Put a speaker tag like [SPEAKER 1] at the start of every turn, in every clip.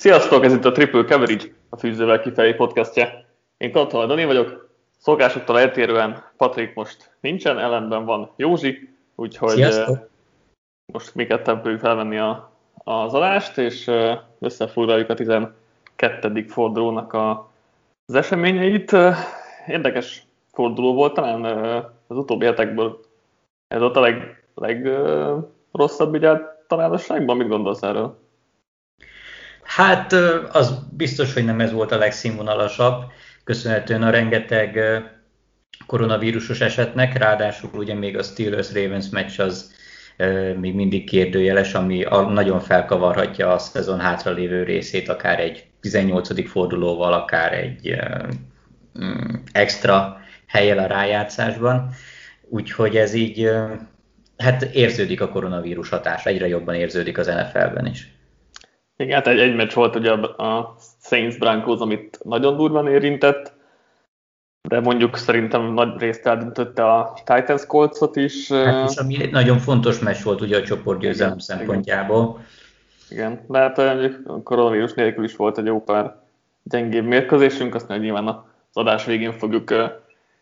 [SPEAKER 1] Sziasztok, ez itt a Triple Coverage, a Fűzővel kifelé podcastja. Én Katal Dani vagyok, szokásoktól eltérően Patrik most nincsen, ellenben van Józsi, úgyhogy Sziasztok. most mi ketten fogjuk felvenni a, az adást, és összefoglaljuk a 12. fordulónak a, az eseményeit. Érdekes forduló volt, talán az utóbbi hetekből ez volt a leg, legrosszabb így általánosságban, mit gondolsz erről?
[SPEAKER 2] Hát az biztos, hogy nem ez volt a legszínvonalasabb, köszönhetően a rengeteg koronavírusos esetnek, ráadásul ugye még a Steelers-Ravens meccs az még mindig kérdőjeles, ami nagyon felkavarhatja a szezon hátralévő részét, akár egy 18. fordulóval, akár egy mm, extra helyel a rájátszásban. Úgyhogy ez így, hát érződik a koronavírus hatás, egyre jobban érződik az NFL-ben is.
[SPEAKER 1] Igen, hát egy, egy meccs volt ugye a Saints Broncos, amit nagyon durván érintett, de mondjuk szerintem nagy részt eldöntötte a Titans Colts-ot is.
[SPEAKER 2] Hát és ami egy nagyon fontos meccs volt ugye a csoportgyőzelem szempontjából.
[SPEAKER 1] Igen, de hát a koronavírus nélkül is volt egy jó pár gyengébb mérkőzésünk, azt nyilván az adás végén fogjuk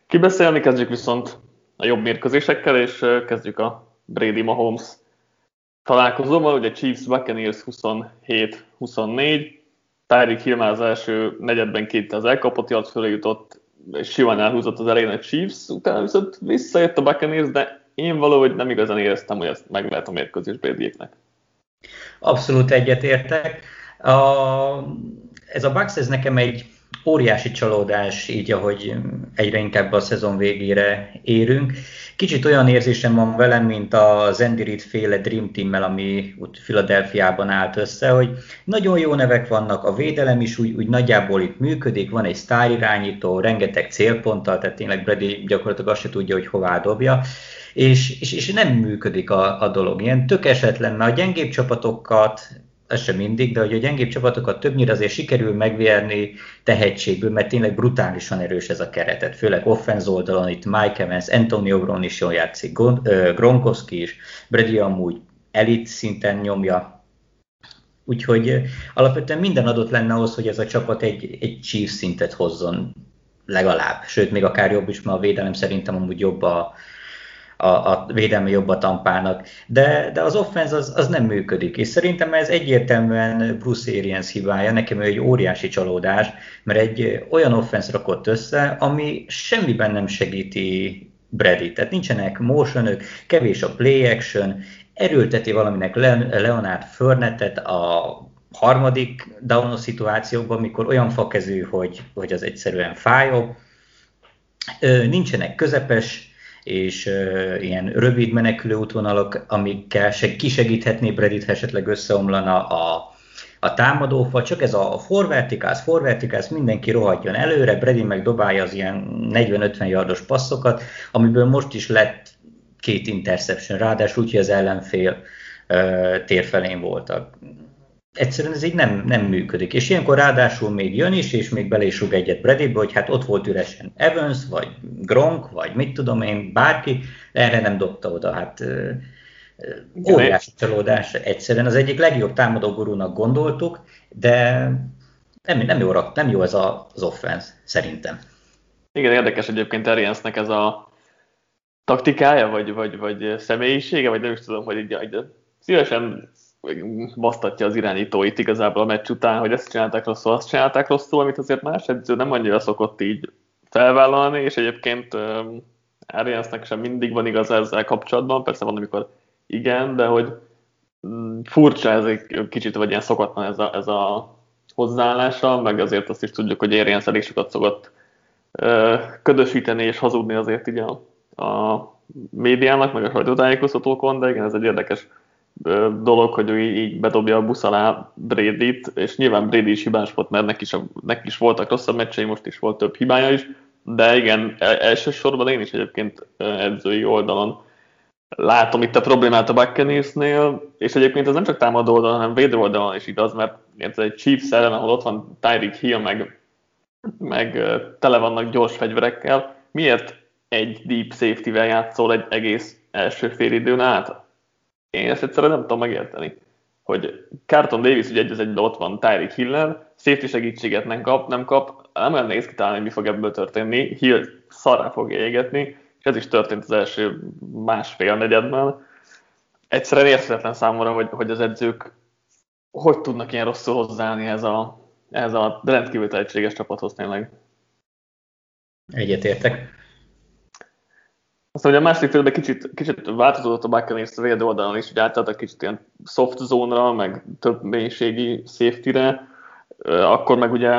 [SPEAKER 1] kibeszélni, kezdjük viszont a jobb mérkőzésekkel, és kezdjük a Brady Mahomes találkozóval, ugye Chiefs Buccaneers 27-24, Tyreek Hill már az első negyedben két az elkapott, jött fölé jutott, és simán elhúzott az elején a Chiefs, utána viszont visszajött a Buccaneers, de én valahogy nem igazán éreztem, hogy ezt meg lehet a mérkőzés Bradyéknek.
[SPEAKER 2] Abszolút egyetértek. A, ez a Bucks, ez nekem egy óriási csalódás, így ahogy egyre inkább a szezon végére érünk. Kicsit olyan érzésem van velem, mint a Zendirit féle Dream Team-mel, ami úgy Philadelphiában állt össze, hogy nagyon jó nevek vannak, a védelem is úgy, úgy nagyjából itt működik, van egy sztárirányító, rengeteg célponttal, tehát tényleg Brady gyakorlatilag azt se tudja, hogy hová dobja, és, és, és nem működik a, a dolog. Ilyen tök esetlen, mert a gyengébb csapatokat ez sem mindig, de hogy a gyengébb csapatokat többnyire azért sikerül megvérni tehetségből, mert tényleg brutálisan erős ez a keretet, főleg offenz oldalon, itt Mike Evans, Antonio Brown is jól játszik, Gronkowski is, Brady amúgy elit szinten nyomja, úgyhogy alapvetően minden adott lenne ahhoz, hogy ez a csapat egy, egy Chiefs szintet hozzon legalább, sőt, még akár jobb is, mert a védelem szerintem amúgy jobb a, a, a védelmi jobb a tampának, de, de az offense az, az nem működik, és szerintem ez egyértelműen Bruce Arians hibája, nekem ő egy óriási csalódás, mert egy olyan offense rakott össze, ami semmiben nem segíti Brady, tehát nincsenek motionök, kevés a play action, erőlteti valaminek Leonard Förnetet a harmadik down szituációkban, mikor olyan fakező, hogy, hogy az egyszerűen fájó. Nincsenek közepes és uh, ilyen rövid menekülő útvonalak, amikkel se, kisegíthetné Bredit, ha esetleg összeomlana a, a támadófal, csak ez a forvertikász, forvertikász, mindenki rohadjon előre, Brady meg dobálja az ilyen 40-50 yardos passzokat, amiből most is lett két interception, ráadásul úgy, hogy az ellenfél uh, térfelén voltak egyszerűen ez így nem, nem működik. És ilyenkor ráadásul még jön is, és még bele is rúg egyet Bradybe, hogy hát ott volt üresen Evans, vagy Gronk, vagy mit tudom én, bárki, erre nem dobta oda. Hát óriási csalódás. Egyszerűen az egyik legjobb támadó gurúnak gondoltuk, de nem, nem, jó, nem jó ez a, az offense, szerintem.
[SPEAKER 1] Igen, érdekes egyébként Ariansnek ez a taktikája, vagy, vagy, vagy személyisége, vagy nem is tudom, hogy így, így szívesen basztatja az irányítóit igazából a meccs után, hogy ezt csinálták rosszul, azt csinálták rosszul, amit azért más edző nem annyira szokott így felvállalni, és egyébként Ariansnek sem mindig van igaz ezzel kapcsolatban, persze van, amikor igen, de hogy mm, furcsa ez egy kicsit, vagy ilyen szokatlan ez a, ez a hozzáállása, meg azért azt is tudjuk, hogy Arians elég sokat szokott ködösíteni és hazudni azért így a, a médiának, meg a sajtótájékoztatókon, de igen, ez egy érdekes dolog, hogy ő így bedobja a busz alá Brady-t, és nyilván Brady is hibás volt, mert neki is, neki is voltak rosszabb meccsei, most is volt több hibája is, de igen, e, elsősorban én is egyébként edzői oldalon látom itt a problémát a Buccaneersnél, és egyébként ez nem csak támadó oldalon, hanem védő oldalon is igaz, mert ez egy Chiefs ellen, ahol ott van Tyreek Hill, meg, meg tele vannak gyors fegyverekkel, miért egy deep safety-vel játszol egy egész első fél időn át? Én ezt egyszerűen nem tudom megérteni. hogy Carton Davis ugye egy az egyben ott van Tyreek Hill-nel, safety segítséget nem kap, nem kap, nem olyan néz kitalálni, mi fog ebből történni, Hill szarrá fogja égetni, és ez is történt az első másfél negyedben. Egyszerűen érthetetlen számomra, hogy, hogy az edzők hogy tudnak ilyen rosszul hozzáállni ez a, ez a rendkívül tehetséges csapathoz tényleg.
[SPEAKER 2] Egyetértek.
[SPEAKER 1] Aztán ugye a második félben kicsit, kicsit változott a Buccaneers védő oldalon is, hogy átálltak kicsit ilyen soft zónra, meg több mélységi safety-re, akkor meg ugye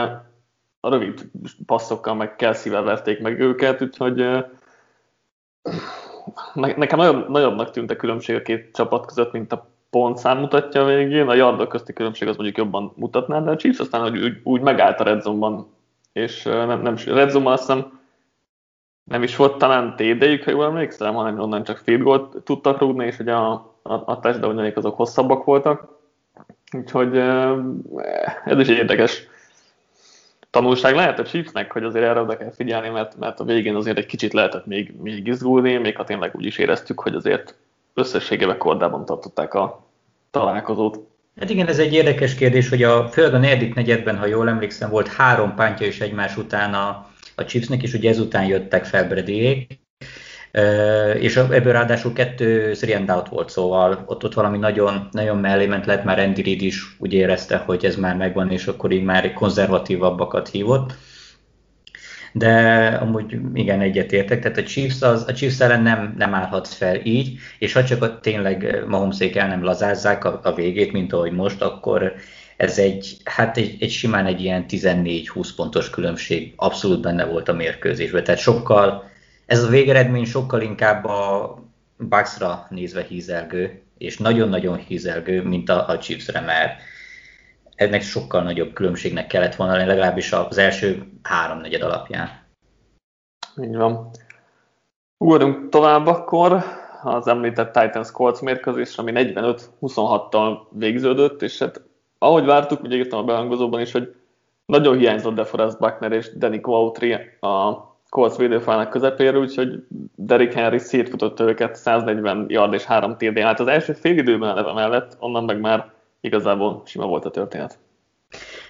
[SPEAKER 1] a rövid passzokkal, meg Kelsey-vel verték meg őket, úgyhogy nekem nagyobb, nagyobbnak tűnt a különbség a két csapat között, mint a pontszám mutatja a végén. A yardok közti különbség az mondjuk jobban mutatná, de a Chiefs aztán hogy úgy, úgy megállt a redzone és nem, nem Red Zone-ban azt hiszem nem is volt talán TD-jük, ha jól emlékszem, hanem onnan csak field goal tudtak rúgni, és ugye a, a, a touchdownjaik azok hosszabbak voltak. Úgyhogy ez is egy érdekes tanulság lehet a Chiefsnek, hogy azért erre oda kell figyelni, mert, mert a végén azért egy kicsit lehetett még, még izgulni, még ha tényleg úgy is éreztük, hogy azért összességében kordában tartották a találkozót.
[SPEAKER 2] Hát igen, ez egy érdekes kérdés, hogy a, főleg a negyedik negyedben, ha jól emlékszem, volt három pántja is egymás után a, a Chiefsnek, és ugye ezután jöttek fel Bradyék, és ebből ráadásul kettő three out volt, szóval ott, ott valami nagyon, nagyon mellé ment, lehet már Andy Reid is úgy érezte, hogy ez már megvan, és akkor így már konzervatívabbakat hívott. De amúgy igen, egyetértek, tehát a Chiefs, az, a Chiefs ellen nem, nem állhatsz fel így, és ha csak a, tényleg Mahomeszék el nem lazázzák a, a végét, mint ahogy most, akkor ez egy, hát egy, egy simán egy ilyen 14-20 pontos különbség abszolút benne volt a mérkőzésben. Tehát sokkal, ez a végeredmény sokkal inkább a Bucksra nézve hízelgő, és nagyon-nagyon hízelgő, mint a, a Chiefsre, mert ennek sokkal nagyobb különbségnek kellett volna lenni, legalábbis az első háromnegyed alapján.
[SPEAKER 1] Így van. Ugorjunk tovább akkor az említett Titans Colts mérkőzés, ami 45-26-tal végződött, és hát ahogy vártuk, ugye írtam a behangozóban is, hogy nagyon hiányzott DeForest Buckner és Danny Quautry a Colts védőfának közepéről, úgyhogy Derrick Henry szétfutott őket 140 yard és 3 TD. Hát az első fél időben eleve mellett, onnan meg már igazából sima volt a történet.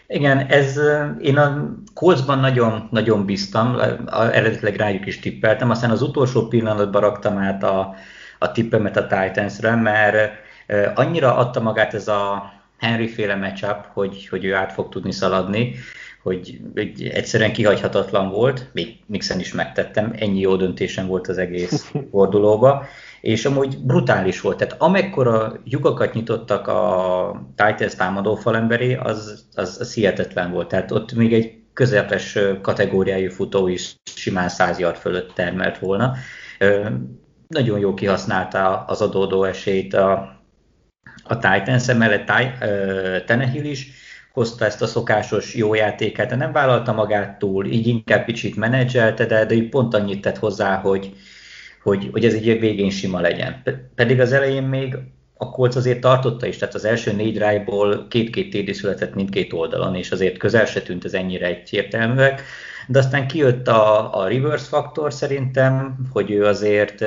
[SPEAKER 2] Igen, ez, én a Coltsban nagyon, nagyon bíztam, eredetileg rájuk is tippeltem, aztán az utolsó pillanatban raktam át a, a tippemet a Titansre, mert annyira adta magát ez a Henry féle matchup, hogy, hogy ő át fog tudni szaladni, hogy, hogy egyszerűen kihagyhatatlan volt, még Mixen is megtettem, ennyi jó döntésem volt az egész fordulóba, és amúgy brutális volt. Tehát amekkora lyukakat nyitottak a Titans támadó falemberé, az, az, az hihetetlen volt. Tehát ott még egy közepes kategóriájú futó is simán 100 yard fölött termelt volna. Nagyon jó kihasználta az adódó esélyt a, a Titans, emellett Tenehill is hozta ezt a szokásos jó játékát, de nem vállalta magát túl, így inkább kicsit menedzselte, de, de így pont annyit tett hozzá, hogy, hogy, hogy ez egy végén sima legyen. Pedig az elején még a Colts azért tartotta is, tehát az első négy rájból két-két TD született mindkét oldalon, és azért közel se tűnt ez ennyire egyértelműek, de aztán kijött a, a reverse faktor szerintem, hogy ő azért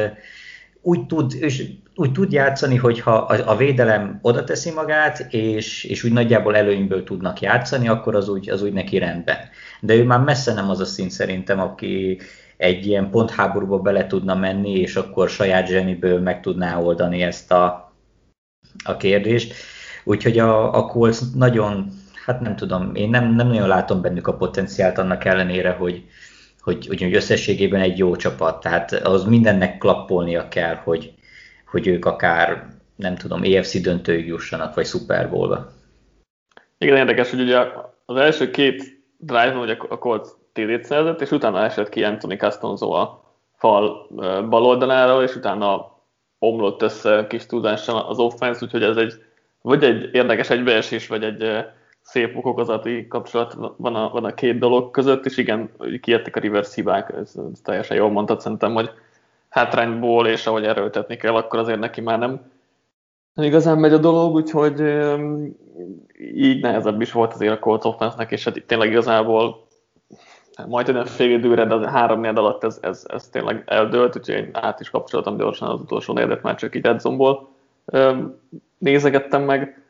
[SPEAKER 2] úgy tud, és úgy tud játszani, hogyha a, a védelem oda teszi magát, és, és úgy nagyjából előnyből tudnak játszani, akkor az úgy, az úgy neki rendben. De ő már messze nem az a szint szerintem, aki egy ilyen pontháborúba bele tudna menni, és akkor saját zseniből meg tudná oldani ezt a, a kérdést. Úgyhogy a, a Colts nagyon, hát nem tudom, én nem, nem nagyon látom bennük a potenciált annak ellenére, hogy, hogy, hogy, összességében egy jó csapat. Tehát az mindennek klappolnia kell, hogy, hogy ők akár, nem tudom, EFC döntőig jussanak, vagy Super Bowl-ba.
[SPEAKER 1] Igen, érdekes, hogy ugye az első két drive-on ugye a Colts TD-t szerzett, és utána esett ki Anthony Castonzo a fal bal oldalára, és utána omlott össze kis tudással az offense, úgyhogy ez egy vagy egy érdekes egybeesés, vagy egy szép okokozati kapcsolat van a, van a két dolog között, és igen, kijöttek a reverse hibák, ez, ez teljesen jól mondtad, szerintem, hogy hátrányból, és ahogy erőltetni kell, akkor azért neki már nem igazán megy a dolog, úgyhogy így nehezebb is volt azért a Colts offense és hát tényleg igazából majd egy fél időre, de három négy alatt ez, ez, ez, tényleg eldőlt, úgyhogy én át is kapcsoltam gyorsan az utolsó négyedet már csak így edzomból nézegettem meg.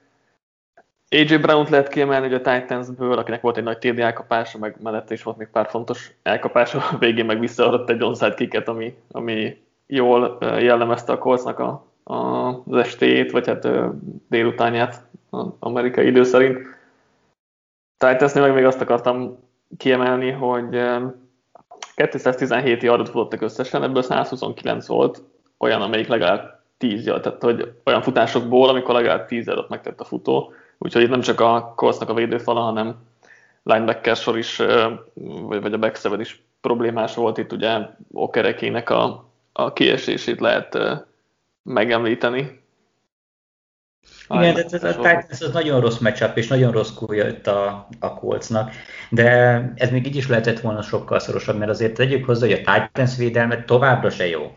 [SPEAKER 1] AJ Brown-t lehet kiemelni, hogy a Titansből, akinek volt egy nagy TD elkapása, meg mellette is volt még pár fontos elkapása, a végén meg visszaadott egy onside kicket, ami, ami jól jellemezte a Coltsnak a, a, az estéjét, vagy hát délutánját amerikai idő szerint. Titansnél meg még azt akartam kiemelni, hogy 217 yardot futottak összesen, ebből 129 volt olyan, amelyik legalább 10 yard, tehát hogy olyan futásokból, amikor legalább 10 yardot megtett a futó, úgyhogy itt nem csak a Coltsnak a védőfala, hanem linebacker sor is, vagy a back is problémás volt itt, ugye Okerekének a, a kiesését lehet megemlíteni.
[SPEAKER 2] Igen, de ez a Titans az nagyon rossz matchup, és nagyon rossz jött a, a Coltsnak, de ez még így is lehetett volna sokkal szorosabb, mert azért tegyük hozzá, hogy a Titans védelme továbbra se jó.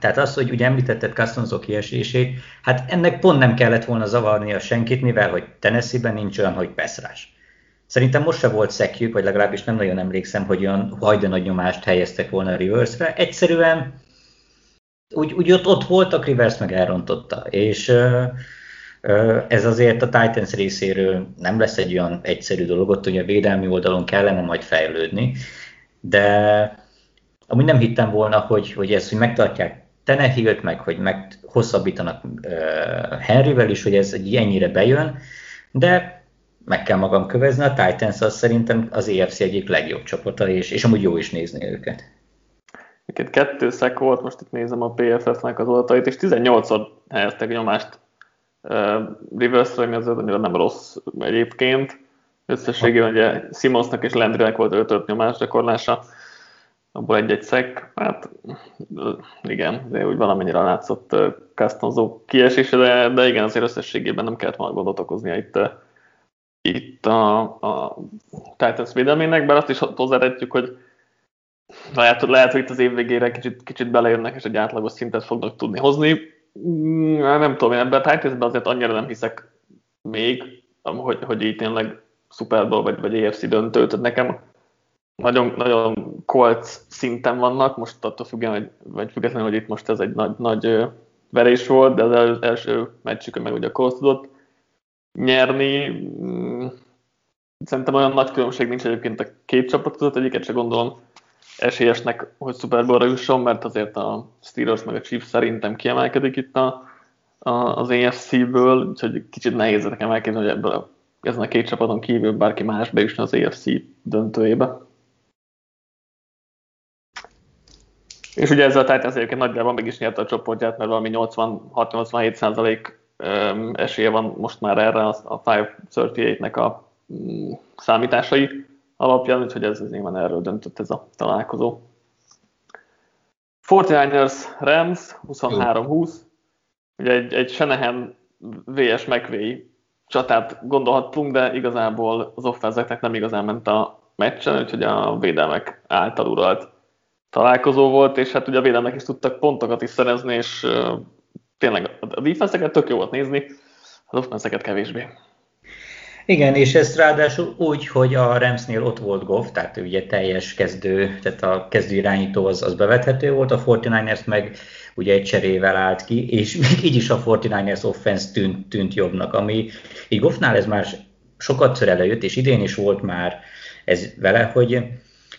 [SPEAKER 2] Tehát az, hogy ugye említetted Castonzo kiesését, hát ennek pont nem kellett volna zavarni a senkit, mivel hogy Tennessee-ben nincs olyan, hogy peszrás. Szerintem most se volt szekjük, vagy legalábbis nem nagyon emlékszem, hogy olyan hajdan nagy nyomást helyeztek volna a reverse-re. Egyszerűen úgy, úgy ott, ott voltak, reverse meg elrontotta. És ez azért a Titans részéről nem lesz egy olyan egyszerű dolog, ott ugye a védelmi oldalon kellene majd fejlődni, de amúgy nem hittem volna, hogy, hogy ez, hogy megtartják Tenehilt, meg hogy meg hosszabbítanak uh, Henryvel is, hogy ez egy ennyire bejön, de meg kell magam kövezni, a Titans az szerintem az EFC egyik legjobb csapata, és, és amúgy jó is nézni őket.
[SPEAKER 1] Egyébként kettő szek volt, most itt nézem a PFF-nek az adatait, és 18-szor helyeztek nyomást uh, reverse ami az annyira nem rossz egyébként. Összességében ugye Simonsnak és Landrynek volt 5 nyomás gyakorlása abból egy-egy szek, hát igen, de úgy valamennyire látszott Castonzo kiesése, de, de igen, azért összességében nem kellett volna gondot okoznia itt, itt a, a Titans védelmének, bár azt is hozzátetjük, hogy lehet, lehet, hogy itt az év végére kicsit, kicsit belejönnek, és egy átlagos szintet fognak tudni hozni. Mm, nem tudom, én ebben a titans azért annyira nem hiszek még, hogy, hogy így tényleg Super Bowl vagy, vagy EFC döntő, tehát nekem nagyon, nagyon kolc szinten vannak, most attól függően, hogy, vagy függetlenül, hogy itt most ez egy nagy, nagy verés volt, de az első meccsükön meg ugye a Colts tudott nyerni. Mm, szerintem olyan nagy különbség nincs egyébként a két csapat között, egyiket se gondolom esélyesnek, hogy Super Bowl-ra jusson, mert azért a Steelers meg a Chiefs szerintem kiemelkedik itt a, a, az AFC-ből, úgyhogy kicsit nehéz nekem elképzelni, hogy ebből a, ezen a két csapaton kívül bárki más bejusson az AFC döntőjébe. És ugye ezzel a Titans egyébként nagyjából meg is nyerte a csoportját, mert valami 86-87 százalék esélye van most már erre a 538-nek a mm, számításai alapján, úgyhogy ez, ez nyilván erről döntött ez a találkozó. 49ers Rams 23-20, ugye egy, egy Shanahan VS McVay csatát gondolhattunk, de igazából az offenzeknek nem igazán ment a meccsen, úgyhogy a védelmek által uralt találkozó volt, és hát ugye a védelmek is tudtak pontokat is szerezni, és tényleg a defense tök jó volt nézni, az offense kevésbé.
[SPEAKER 2] Igen, és ez ráadásul úgy, hogy a Ramsnél ott volt Goff, tehát ugye teljes kezdő, tehát a kezdő irányító az, az bevethető volt, a 49ers meg ugye egy cserével állt ki, és még így is a 49ers offense tűnt, tűnt jobbnak, ami így Goffnál ez már sokat előjött, és idén is volt már ez vele, hogy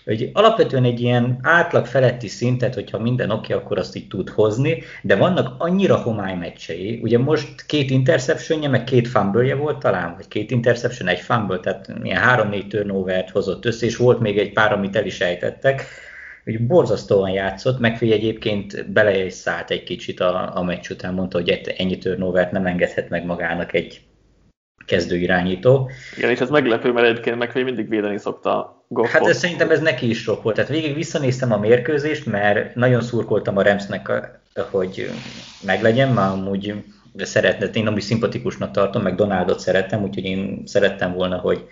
[SPEAKER 2] hogy alapvetően egy ilyen átlag feletti szintet, hogyha minden oké, okay, akkor azt így tud hozni, de vannak annyira homály meccsei, ugye most két interceptionje, meg két fumble volt talán, vagy két interception, egy fumble, tehát ilyen három-négy turnovert hozott össze, és volt még egy pár, amit el is ejtettek, hogy borzasztóan játszott, megfigyelj egyébként bele is szállt egy kicsit a, a meccs után, mondta, hogy ennyi turnovert nem engedhet meg magának egy kezdő irányító.
[SPEAKER 1] Igen, és ez meglepő, mert egyébként McVay mindig védeni szokta
[SPEAKER 2] Goffot. Hát ez, szerintem ez neki is sok volt. Tehát végig visszanéztem a mérkőzést, mert nagyon szurkoltam a Ramsnek, hogy meglegyen, már amúgy szeretne, én amúgy szimpatikusnak tartom, meg Donaldot szerettem, úgyhogy én szerettem volna, hogy,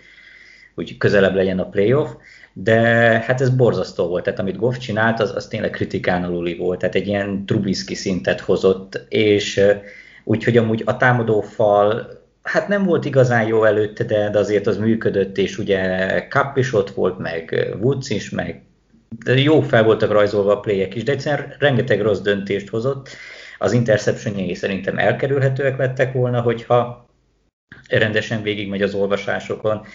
[SPEAKER 2] hogy közelebb legyen a playoff, de hát ez borzasztó volt, tehát amit Goff csinált, az, az tényleg kritikán aluli volt, tehát egy ilyen Trubisky szintet hozott, és úgyhogy amúgy a támadó fal hát nem volt igazán jó előtte, de, de azért az működött, és ugye Kapp is ott volt, meg Woods is, meg de jó fel voltak rajzolva a playek is, de egyszerűen rengeteg rossz döntést hozott. Az interceptionjei szerintem elkerülhetőek lettek volna, hogyha rendesen végigmegy az olvasásokon.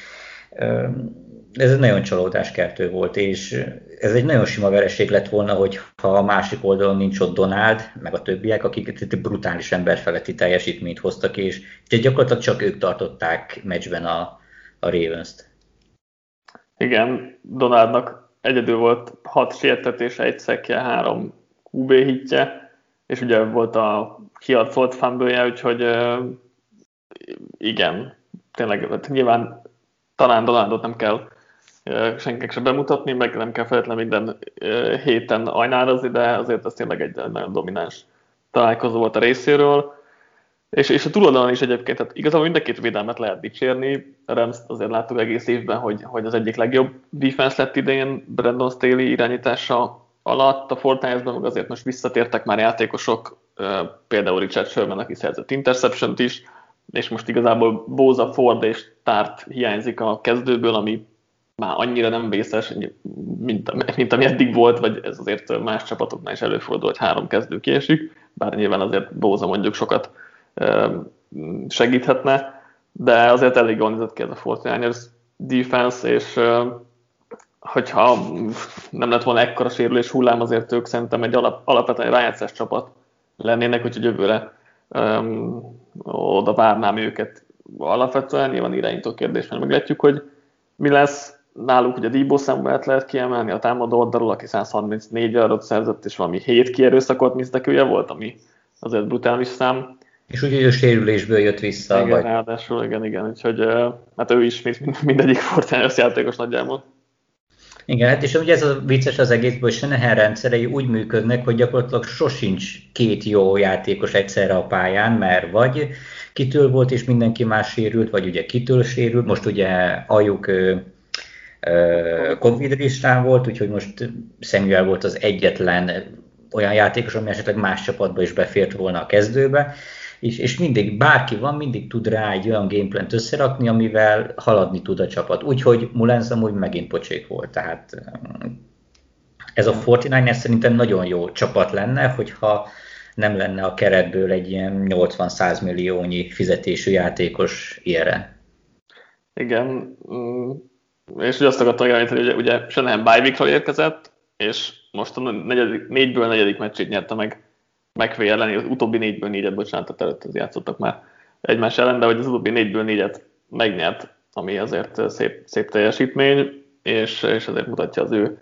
[SPEAKER 2] Ez egy nagyon csalódáskertő volt, és ez egy nagyon sima vereség lett volna, hogy ha a másik oldalon nincs ott Donald, meg a többiek, akik egy brutális emberfeletti teljesítményt hoztak, és gyakorlatilag csak ők tartották meccsben a, a Ravens-t.
[SPEAKER 1] Igen, Donaldnak egyedül volt hat sértetése, egy szekje, három QB hitje, és ugye volt a kiadott fumble úgyhogy igen, tényleg hát nyilván talán Donaldot nem kell senkinek se bemutatni, meg nem kell feltétlenül minden héten ajnározni, de azért ez tényleg egy nagyon domináns találkozó volt a részéről. És, és a túloldalon is egyébként, tehát igazából mind a két védelmet lehet dicsérni. Rams azért láttuk egész évben, hogy, hogy az egyik legjobb defense lett idén Brandon Staley irányítása alatt. A Fortnite-ben meg azért most visszatértek már játékosok, például Richard Sherman, aki szerzett interception is, és most igazából Bóza, Ford és Tart hiányzik a kezdőből, ami már annyira nem vészes, mint, mint ami eddig volt, vagy ez azért más csapatoknál is előfordul, hogy három kezdő kiesik, bár nyilván azért Bóza mondjuk sokat segíthetne, de azért elég jól nézett ki ez a 49ers defense, és hogyha nem lett volna ekkora sérülés hullám, azért ők szerintem egy alap, alapvetően rájátszás csapat lennének, úgyhogy jövőre um, oda várnám őket alapvetően, nyilván irányító kérdés, mert meglátjuk, hogy mi lesz. Náluk ugye Debo Samuelt lehet kiemelni a támadó oldalról, aki 134 yardot szerzett, és valami 7 kierőszakolt misztekője volt, ami azért brutális szám.
[SPEAKER 2] És úgy, hogy a sérülésből jött vissza.
[SPEAKER 1] Igen, vagy... ráadásul, igen, igen. Úgyhogy hát ő is, mint mindegyik Fortnite játékos nagyjából.
[SPEAKER 2] Igen, hát és ugye ez a vicces az egészből, hogy Senehen rendszerei úgy működnek, hogy gyakorlatilag sosincs két jó játékos egyszerre a pályán, mert vagy kitől volt és mindenki más sérült, vagy ugye kitől sérült, most ugye ajuk Covid listán volt, úgyhogy most Samuel volt az egyetlen olyan játékos, ami esetleg más csapatba is befért volna a kezdőbe, és, és mindig bárki van, mindig tud rá egy olyan gameplant összerakni, amivel haladni tud a csapat. Úgyhogy Mulenz amúgy megint pocsék volt, tehát ez a 49 szerintem nagyon jó csapat lenne, hogyha nem lenne a keretből egy ilyen 80-100 milliónyi fizetésű játékos ilyenre.
[SPEAKER 1] Igen, mm, és ugye azt akartam jelenteni, hogy ugye, ugye Shanahan érkezett, és most a negyedik, négyből negyedik meccsét nyerte meg McVay elleni, az utóbbi négyből négyet, bocsánat, tehát előtt az játszottak már egymás ellen, de hogy az utóbbi négyből négyet megnyert, ami azért szép, szép teljesítmény, és, és azért mutatja az ő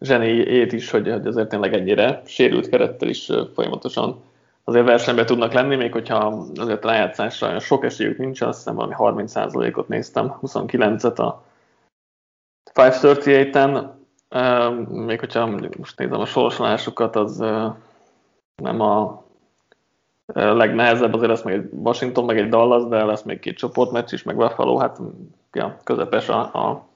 [SPEAKER 1] zseniét is, hogy, hogy azért tényleg ennyire sérült kerettel is folyamatosan azért versenyben tudnak lenni, még hogyha azért rájátszásra olyan sok esélyük nincs, azt hiszem valami 30%-ot néztem, 29-et a 538-en, még hogyha most nézem a sorsolásukat, az nem a legnehezebb, azért lesz még egy Washington, meg egy Dallas, de lesz még két csoportmeccs is, meg Buffalo, hát ja, közepes a, a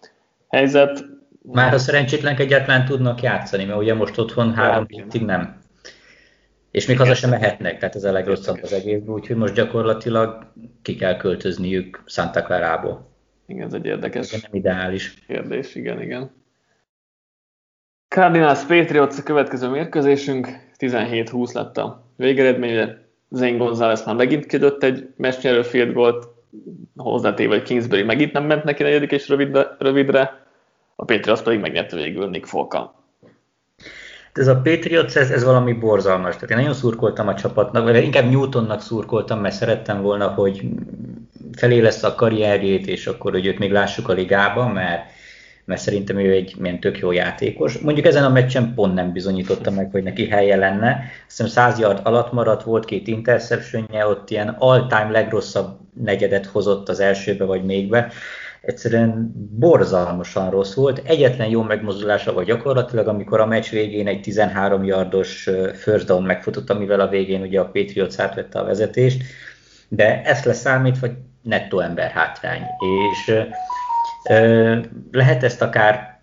[SPEAKER 1] helyzet.
[SPEAKER 2] Már a szerencsétlenek egyáltalán tudnak játszani, mert ugye most otthon három hétig nem. És még haza sem mehetnek, tehát ez a legrosszabb az egészből, úgyhogy most gyakorlatilag ki kell költözniük Santa Clara-ból.
[SPEAKER 1] Igen, ez egy érdekes
[SPEAKER 2] ez nem ideális.
[SPEAKER 1] kérdés, igen, igen. Cardinals Patriots a következő mérkőzésünk, 17-20 lett a végeredménye. Zane Gonzalez már megint kidött egy mesnyerő field gólt, hozzátéve, hogy Kingsbury megint nem ment neki negyedik és rövidre, rövidre a Patriots pedig megnyerte végül Nick Folka.
[SPEAKER 2] Ez a Patriots, ez, ez valami borzalmas. Tehát én nagyon szurkoltam a csapatnak, vagy inkább Newtonnak szurkoltam, mert szerettem volna, hogy felé lesz a karrierjét, és akkor, hogy őt még lássuk a ligába, mert mert szerintem ő egy milyen tök jó játékos. Mondjuk ezen a meccsen pont nem bizonyította meg, hogy neki helye lenne. Azt 100 yard alatt maradt, volt két interceptionje, ott ilyen all-time legrosszabb negyedet hozott az elsőbe vagy mégbe. Egyszerűen borzalmasan rossz volt. Egyetlen jó megmozdulása vagy gyakorlatilag, amikor a meccs végén egy 13 yardos first down megfutott, amivel a végén ugye a Patriots átvette a vezetést, de ezt leszámítva nettó ember hátrány. És lehet ezt akár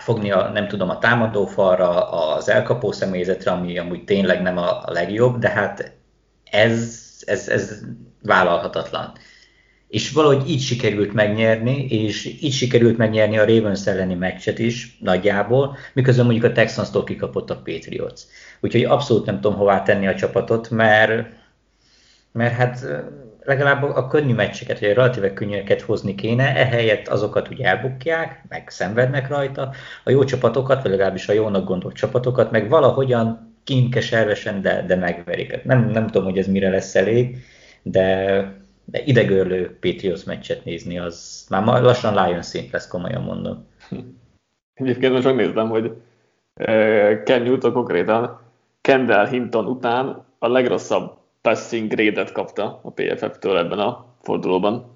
[SPEAKER 2] fogni a, nem tudom, a támadófalra, az elkapó személyzetre, ami amúgy tényleg nem a legjobb, de hát ez, ez, ez vállalhatatlan. És valahogy így sikerült megnyerni, és így sikerült megnyerni a Ravens elleni meccset is nagyjából, miközben mondjuk a Texans-tól kikapott a Patriots. Úgyhogy abszolút nem tudom hová tenni a csapatot, mert, mert hát legalább a könnyű meccseket, vagy a relatíve könnyűeket hozni kéne, ehelyett azokat ugye elbukják, meg szenvednek rajta, a jó csapatokat, vagy legalábbis a jónak gondolt csapatokat, meg valahogyan kínkeservesen, de, de megverik. Nem, nem tudom, hogy ez mire lesz elég, de, de idegörlő Patriots meccset nézni, az már lassan Lions szint lesz, komolyan mondom.
[SPEAKER 1] Egyébként most megnéztem, hogy Ken Newton konkrétan Kendall Hinton után a legrosszabb passing grade kapta a PFF-től ebben a fordulóban.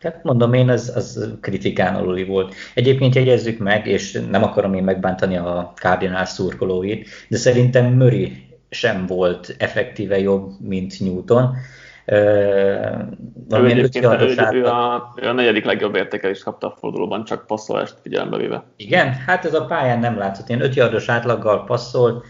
[SPEAKER 2] Tehát mondom én, az, az kritikán aluli volt. Egyébként jegyezzük meg, és nem akarom én megbántani a Cardinals szurkolóit, de szerintem Murray sem volt effektíve jobb, mint Newton.
[SPEAKER 1] Ő, egyébként, ő, ő, a, ő a negyedik legjobb értékelést kapta a fordulóban, csak passzolást figyelembe véve.
[SPEAKER 2] Igen, hát ez a pályán nem látszott. Én 5 yardos átlaggal passzolt,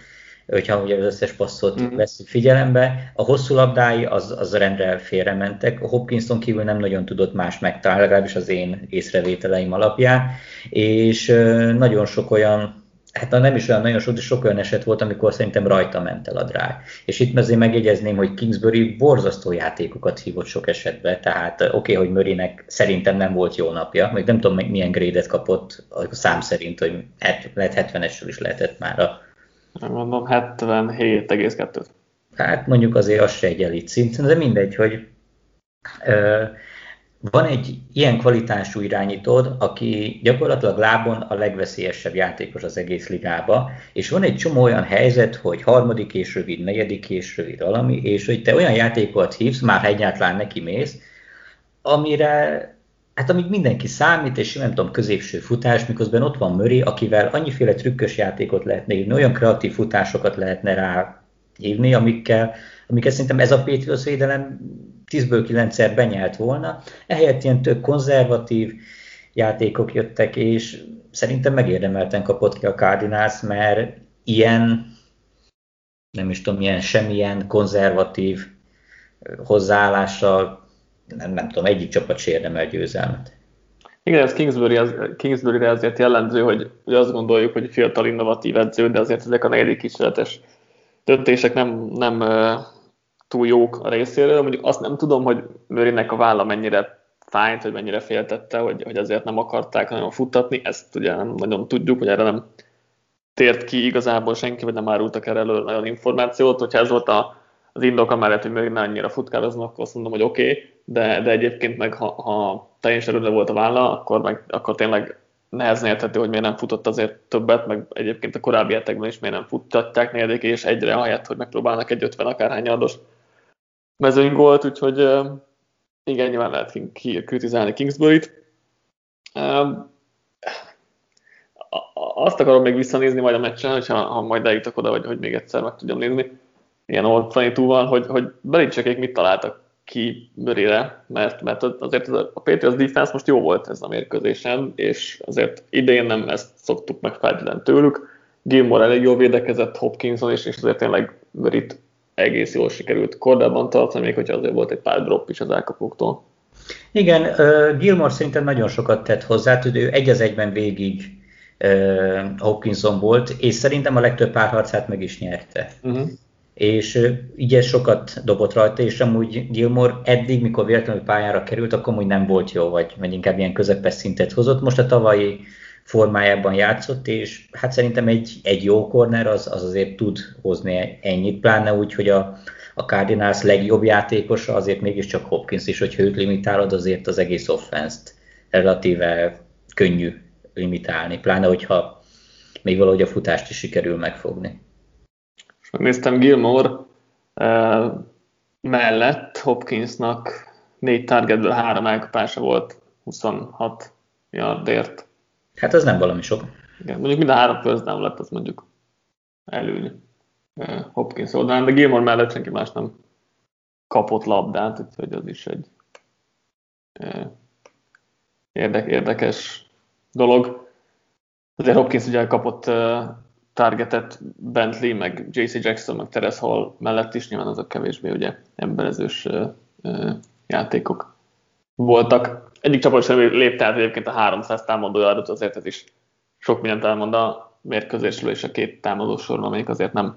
[SPEAKER 2] hogyha ugye az összes passzot mm. veszük figyelembe. A hosszú labdái az, az rendre félrementek. A Hopkinson kívül nem nagyon tudott más megtalálni, legalábbis az én észrevételeim alapján, és nagyon sok olyan hát nem is olyan nagyon sok, de sok olyan eset volt, amikor szerintem rajta ment el a drág. És itt azért megjegyezném, hogy Kingsbury borzasztó játékokat hívott sok esetben, tehát oké, okay, hogy Murraynek szerintem nem volt jó napja, még nem tudom, milyen grédet kapott a szám szerint, hogy lehet 70-esről is lehetett már a
[SPEAKER 1] nem mondom, 77,2.
[SPEAKER 2] Hát mondjuk azért az se egy elit szint, de mindegy, hogy ö, van egy ilyen kvalitású irányítód, aki gyakorlatilag lábon a legveszélyesebb játékos az egész ligába, és van egy csomó olyan helyzet, hogy harmadik és rövid, negyedik és rövid valami, és hogy te olyan játékokat hívsz, már egyáltalán neki mész, amire hát amíg mindenki számít, és nem tudom, középső futás, miközben ott van Möri, akivel annyiféle trükkös játékot lehetne írni, olyan kreatív futásokat lehetne rá hívni, amikkel, amiket szerintem ez a Patriots védelem 10-ből 9-szer benyelt volna. Ehelyett ilyen tök konzervatív játékok jöttek, és szerintem megérdemelten kapott ki a Cardinals, mert ilyen, nem is tudom, ilyen semmilyen konzervatív hozzáállással nem, nem tudom, egyik csapat se érdemel győzelmet.
[SPEAKER 1] Igen, ez Kingsbury, az, Kingsbury-re azért jellemző, hogy, hogy azt gondoljuk, hogy fiatal innovatív edző, de azért ezek a negyedik kísérletes döntések nem, nem túl jók a részéről. Mondjuk azt nem tudom, hogy Mőrinek a válla mennyire fájt, hogy mennyire féltette, hogy, hogy azért nem akarták nagyon futtatni. Ezt ugye nem nagyon tudjuk, hogy erre nem tért ki igazából senki, vagy nem árultak erre elő nagyon információt. Hogyha ez volt a, az indok amellett, hogy ne annyira futkároznak, akkor azt mondom, hogy oké, okay, de, de egyébként meg ha, ha teljesen erőle volt a válla, akkor, meg, akkor tényleg nehezen érthető, hogy miért nem futott azért többet, meg egyébként a korábbi hetekben is miért nem futtatták negyedik és egyre ahelyett, hogy megpróbálnak egy 50 akárhány yardos mezőny volt, úgyhogy igen, nyilván lehet kritizálni Kingsbury-t. Azt akarom még visszanézni majd a meccsen, hogyha, ha majd eljutok oda, hogy, hogy még egyszer meg tudjam nézni ilyen old hogy, hogy Belicsekék mit találtak ki Murrayre, mert, mert azért a Patriots defense most jó volt ez a mérkőzésen, és azért idén nem ezt szoktuk meg tőlük. Gilmore elég jól védekezett, Hopkinson is, és azért tényleg Murrayt egész jól sikerült kordában tartani, még hogyha azért volt egy pár drop is az elkapóktól.
[SPEAKER 2] Igen, uh, Gilmore szerintem nagyon sokat tett hozzá, ő egy az egyben végig uh, Hopkinson volt, és szerintem a legtöbb párharcát meg is nyerte. Uh-huh és így ez sokat dobott rajta, és amúgy Gilmore eddig, mikor véletlenül pályára került, akkor úgy nem volt jó, vagy, vagy inkább ilyen közepes szintet hozott. Most a tavalyi formájában játszott, és hát szerintem egy, egy jó corner az, az azért tud hozni ennyit, pláne úgy, hogy a, a Cardinals legjobb játékosa azért mégiscsak Hopkins is, hogyha őt limitálod, azért az egész offense-t relatíve könnyű limitálni, pláne hogyha még valahogy a futást is sikerül megfogni.
[SPEAKER 1] És megnéztem Gilmore uh, mellett Hopkinsnak négy targetből három elkapása volt 26 yardért.
[SPEAKER 2] Hát ez nem valami sok.
[SPEAKER 1] Igen, mondjuk mind a három down lett, az mondjuk előny uh, Hopkins oldalán, de Gilmore mellett senki más nem kapott labdát, úgyhogy az is egy uh, érdek, érdekes dolog. Azért Hopkins ugye kapott uh, targetet Bentley, meg JC Jackson, meg Teres Hall mellett is, nyilván azok kevésbé ugye emberezős játékok voltak. Egyik csapat sem lépte át egyébként a 300 támadójárat, azért ez is sok mindent elmond a mérkőzésről és a két támadósorban, amelyik azért nem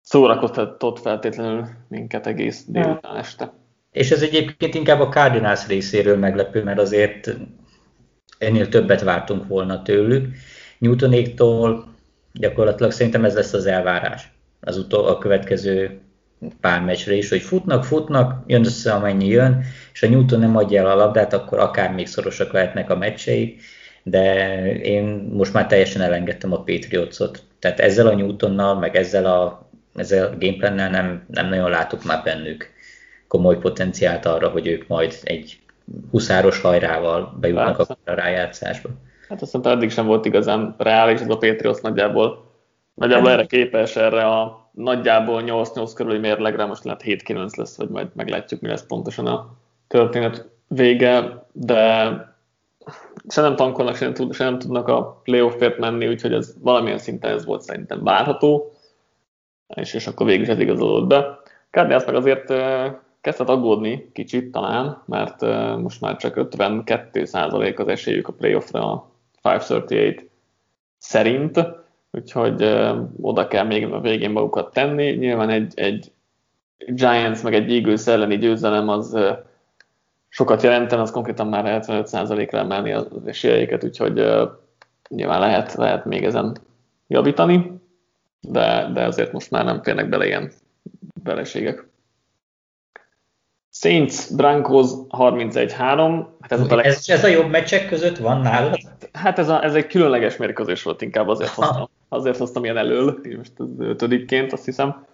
[SPEAKER 1] szórakoztatott feltétlenül minket egész délután este.
[SPEAKER 2] És ez egyébként inkább a Cardinals részéről meglepő, mert azért ennél többet vártunk volna tőlük. Newtonéktól gyakorlatilag szerintem ez lesz az elvárás az utol, a következő pár meccsre is, hogy futnak, futnak, jön össze amennyi jön, és a Newton nem adja el a labdát, akkor akár még szorosak lehetnek a meccsei, de én most már teljesen elengedtem a Patriotsot. Tehát ezzel a Newtonnal, meg ezzel a, ezzel a gameplannel nem, nem nagyon látok már bennük komoly potenciált arra, hogy ők majd egy huszáros hajrával bejutnak a rájátszásba.
[SPEAKER 1] Hát azt mondta, eddig sem volt igazán reális, ez a Patriots nagyjából, nagyjából hát- erre képes, erre a nagyjából 8-8 körüli mérlegre, most lehet 7-9 lesz, vagy majd meglátjuk, mi lesz pontosan a történet vége, de se nem tankolnak, se nem, tud, se nem tudnak a playoffért menni, úgyhogy ez valamilyen szinten ez volt szerintem várható, és, és akkor végül is ez igazolódott be. Cardinals meg azért kezdett aggódni kicsit talán, mert most már csak 52% az esélyük a playoffra a 538 szerint, úgyhogy oda kell még a végén magukat tenni. Nyilván egy, egy Giants meg egy Eagles elleni győzelem az sokat jelenten, az konkrétan már 75%-ra emelni az esélyeiket, úgyhogy nyilván lehet, lehet még ezen javítani, de, de azért most már nem férnek bele ilyen beleségek. Saints Broncos 31-3.
[SPEAKER 2] Hát ez, a leg... ez, ez a jobb meccsek között van nálad?
[SPEAKER 1] Hát ez, a, ez egy különleges mérkőzés volt, inkább azért hoztam, azért hoztam ilyen elől, most az ötödikként, azt hiszem.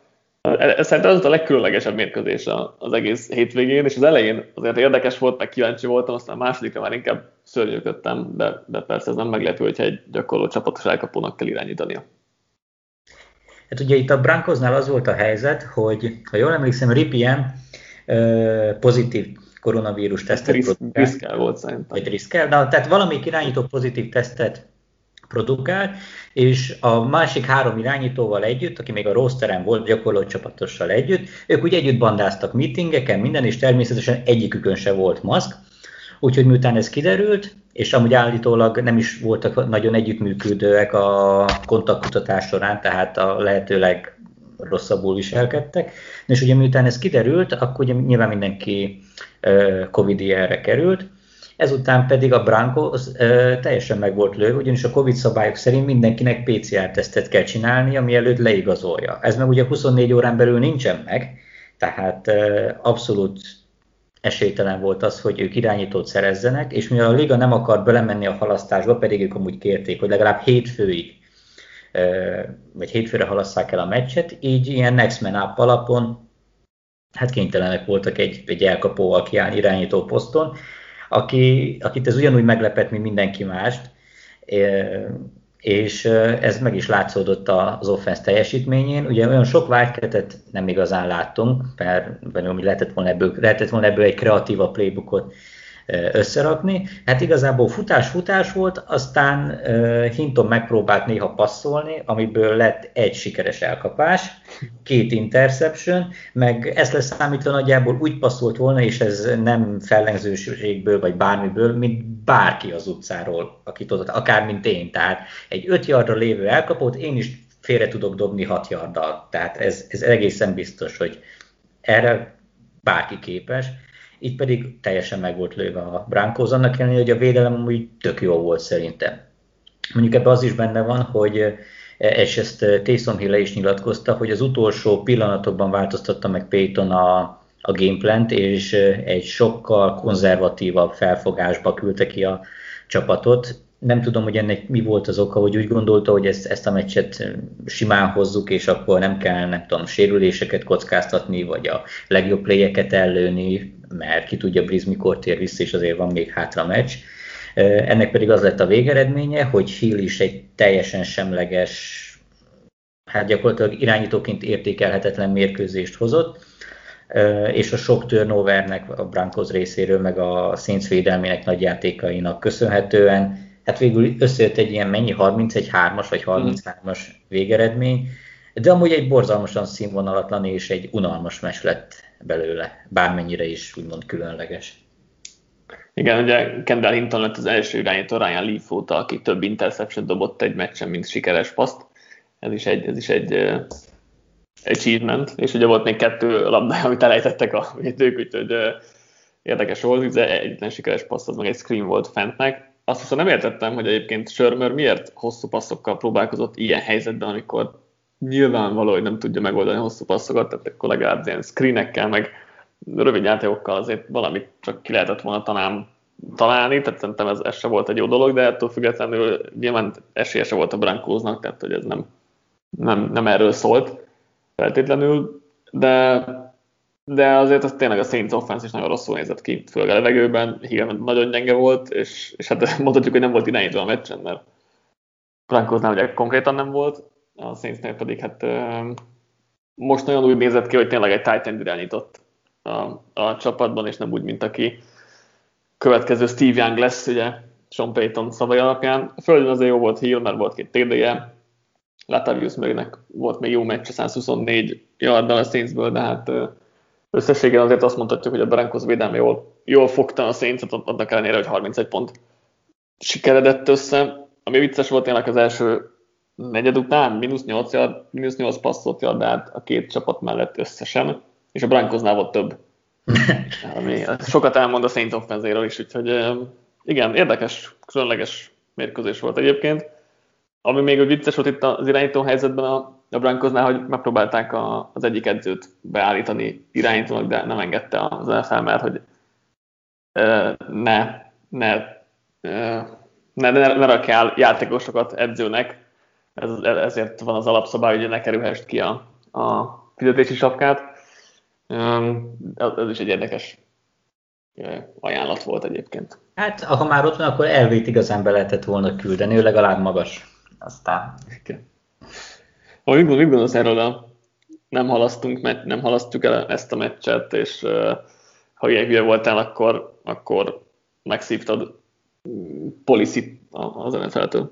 [SPEAKER 1] Ez szerintem az a legkülönlegesebb mérkőzés az egész hétvégén, és az elején azért érdekes volt, meg kíváncsi voltam, aztán a másodikra már inkább szörnyűködtem, de, de persze ez nem meglepő, hogyha egy gyakorló csapatos elkapónak kell irányítania.
[SPEAKER 2] Hát ugye itt a Brankosnál az volt a helyzet, hogy ha jól emlékszem, Ripien pozitív koronavírus tesztet
[SPEAKER 1] Driscoll volt szerintem.
[SPEAKER 2] Vagy Driscoll, de, tehát valamelyik irányító pozitív tesztet produkál, és a másik három irányítóval együtt, aki még a rosteren volt, gyakorló csapatossal együtt, ők úgy együtt bandáztak meetingeken, minden, és természetesen egyikükön se volt maszk, úgyhogy miután ez kiderült, és amúgy állítólag nem is voltak nagyon együttműködőek a kontaktkutatás során, tehát a lehetőleg rosszabbul viselkedtek. És ugye miután ez kiderült, akkor ugye nyilván mindenki covid erre került, ezután pedig a Brankos teljesen meg volt lőve, ugyanis a Covid szabályok szerint mindenkinek PCR-tesztet kell csinálni, ami előtt leigazolja. Ez meg ugye 24 órán belül nincsen meg, tehát abszolút esélytelen volt az, hogy ők irányítót szerezzenek, és mivel a liga nem akar belemenni a halasztásba, pedig ők amúgy kérték, hogy legalább hétfőig vagy hétfőre halasszák el a meccset, így ilyen next man up alapon hát kénytelenek voltak egy, egy elkapóval kiállni irányító poszton, aki, akit ez ugyanúgy meglepett, mint mindenki mást, és ez meg is látszódott az offense teljesítményén. Ugye olyan sok wildcat nem igazán láttunk, mert vagy lehetett volna ebből, lehetett volna ebből egy kreatíva playbookot összerakni. Hát igazából futás-futás volt, aztán Hinton megpróbált néha passzolni, amiből lett egy sikeres elkapás, két interception, meg ezt leszámítva nagyjából úgy passzolt volna, és ez nem fellengzőségből vagy bármiből, mint bárki az utcáról, akit ott, akár mint én. Tehát egy öt yardra lévő elkapót én is félre tudok dobni hat yarddal. Tehát ez, ez egészen biztos, hogy erre bárki képes itt pedig teljesen meg volt lőve a Broncos, annak ellenére, hogy a védelem úgy tök jó volt szerintem. Mondjuk ebben az is benne van, hogy eh, és ezt Taysom Hill is nyilatkozta, hogy az utolsó pillanatokban változtatta meg Payton a, a gameplant, és eh, egy sokkal konzervatívabb felfogásba küldte ki a csapatot. Nem tudom, hogy ennek mi volt az oka, hogy úgy gondolta, hogy ezt, ezt a meccset simán hozzuk, és akkor nem kell, nem tudom, sérüléseket kockáztatni, vagy a legjobb playeket ellőni, mert ki tudja Briz mikor tér vissza, és azért van még hátra meccs. Ennek pedig az lett a végeredménye, hogy Hill is egy teljesen semleges, hát gyakorlatilag irányítóként értékelhetetlen mérkőzést hozott, és a sok turnovernek a Broncos részéről, meg a Saints védelmének nagy játékainak köszönhetően, hát végül összejött egy ilyen mennyi 31-3-as vagy 33-as végeredmény, de amúgy egy borzalmasan színvonalatlan és egy unalmas mes lett belőle, bármennyire is úgymond különleges.
[SPEAKER 1] Igen, ugye Kendall Hinton lett az első irányító Ryan Leaf óta, aki több interception dobott egy meccsen, mint sikeres paszt. Ez is egy, ez is egy achievement, és ugye volt még kettő labda, amit elejtettek a védők, úgyhogy érdekes volt, de egyetlen sikeres passz az meg egy screen volt Fentnek. Azt hiszem nem értettem, hogy egyébként Sörmör miért hosszú passzokkal próbálkozott ilyen helyzetben, amikor nyilvánvaló, hogy nem tudja megoldani hosszú passzokat, tehát akkor legalább ilyen screenekkel, meg rövid játékokkal azért valamit csak ki lehetett volna talán találni, tehát szerintem ez, ez se volt egy jó dolog, de ettől függetlenül nyilván esélye se volt a Brankóznak, tehát hogy ez nem, nem, nem erről szólt feltétlenül, de, de azért az tényleg a Saints offense is nagyon rosszul nézett ki, főleg a levegőben, Hill nagyon gyenge volt, és, és hát mondhatjuk, hogy nem volt irányítva a meccsen, mert Brankóznál ugye konkrétan nem volt, a Saintsnél pedig hát most nagyon úgy nézett ki, hogy tényleg egy Titan irányított a, a csapatban, és nem úgy, mint aki következő Steve Young lesz, ugye Sean Payton szavai alapján. A földön azért jó volt Hill, mert volt két TD-je, Latavius Murraynek volt még jó meccs, 124 yarddal a Saintsből, de hát összességében azért azt mondhatjuk, hogy a Broncos védelme jól, jól fogta a Saints-et, annak ellenére, hogy 31 pont sikeredett össze. Ami vicces volt tényleg az első negyed után, mínusz 8, yard, mínusz 8 passzolt yardát a két csapat mellett összesen, és a Broncosnál volt több. Ami sokat elmond a Saints offenzéről is, úgyhogy igen, érdekes, különleges mérkőzés volt egyébként. Ami még vicces volt itt az irányító helyzetben a, a Broncosnál, hogy megpróbálták a, az egyik edzőt beállítani irányítónak, de nem engedte az NFL, mert hogy ne, ne, ne, ne, ne rakjál játékosokat edzőnek, ez, ezért van az alapszabály, hogy ne kerülhest ki a, a fizetési sapkát. Ez is egy érdekes ajánlat volt egyébként.
[SPEAKER 2] Hát, ha már ott van, akkor elvét igazán be lehetett volna küldeni, ő legalább magas. Aztán...
[SPEAKER 1] Ha mit gondolsz erről a nem halasztunk, nem halasztjuk el ezt a meccset, és ha ilyen hülye voltál, akkor, akkor megszívtad mm, policy az NFL-től.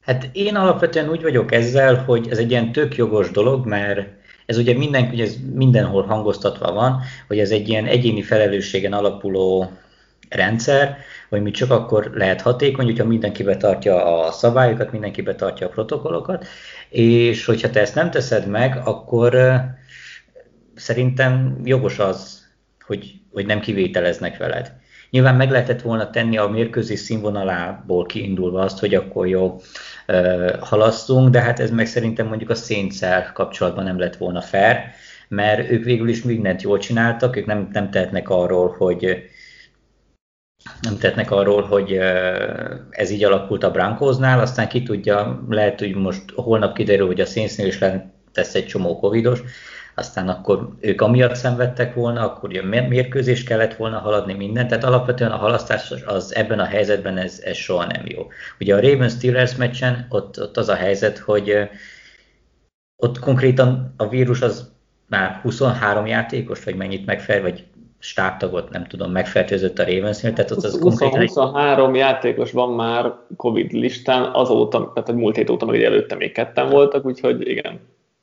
[SPEAKER 2] Hát én alapvetően úgy vagyok ezzel, hogy ez egy ilyen tök jogos dolog, mert ez ugye, minden, ugye ez mindenhol hangoztatva van, hogy ez egy ilyen egyéni felelősségen alapuló rendszer, hogy mi csak akkor lehet hatékony, hogyha mindenki betartja a szabályokat, mindenki betartja a protokollokat, és hogyha te ezt nem teszed meg, akkor szerintem jogos az, hogy, hogy nem kivételeznek veled. Nyilván meg lehetett volna tenni a mérkőzés színvonalából kiindulva azt, hogy akkor jó, halasztunk, de hát ez meg szerintem mondjuk a szénszer kapcsolatban nem lett volna fair, mert ők végül is mindent jól csináltak, ők nem, nem tehetnek arról, hogy nem tehetnek arról, hogy ez így alakult a Brankóznál, aztán ki tudja, lehet, hogy most holnap kiderül, hogy a Saintsnél is tesz egy csomó covidos, aztán akkor ők amiatt szenvedtek volna, akkor ugye mérkőzés kellett volna haladni mindent, tehát alapvetően a halasztás az ebben a helyzetben ez, ez soha nem jó. Ugye a Ravens Steelers meccsen ott, ott az a helyzet, hogy ott konkrétan a vírus az már 23 játékos, vagy mennyit megfer, vagy stábtagot, nem tudom, megfertőzött a Ravensnél, tehát
[SPEAKER 1] ott az 20, konkrétan... 23 játékos van már Covid listán, azóta, tehát a múlt hét óta, meg előtte még ketten voltak, úgyhogy igen.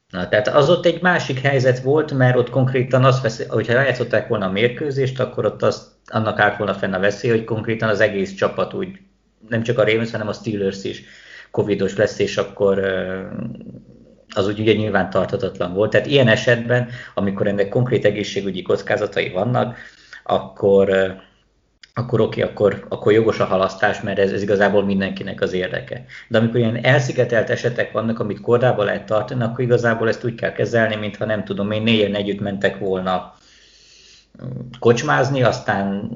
[SPEAKER 2] Na, tehát az ott egy másik helyzet volt, mert ott konkrétan azt veszi, hogyha lejátszották volna a mérkőzést, akkor ott az, annak állt volna fenn a veszély, hogy konkrétan az egész csapat úgy, nem csak a Ravens, hanem a Steelers is covidos lesz, és akkor az úgy ugye nyilván tartatatlan volt. Tehát ilyen esetben, amikor ennek konkrét egészségügyi kockázatai vannak, akkor akkor oké, akkor, akkor jogos a halasztás, mert ez, ez igazából mindenkinek az érdeke. De amikor ilyen elszigetelt esetek vannak, amit kordában lehet tartani, akkor igazából ezt úgy kell kezelni, mintha nem tudom, én négyen együtt mentek volna mm, kocsmázni, aztán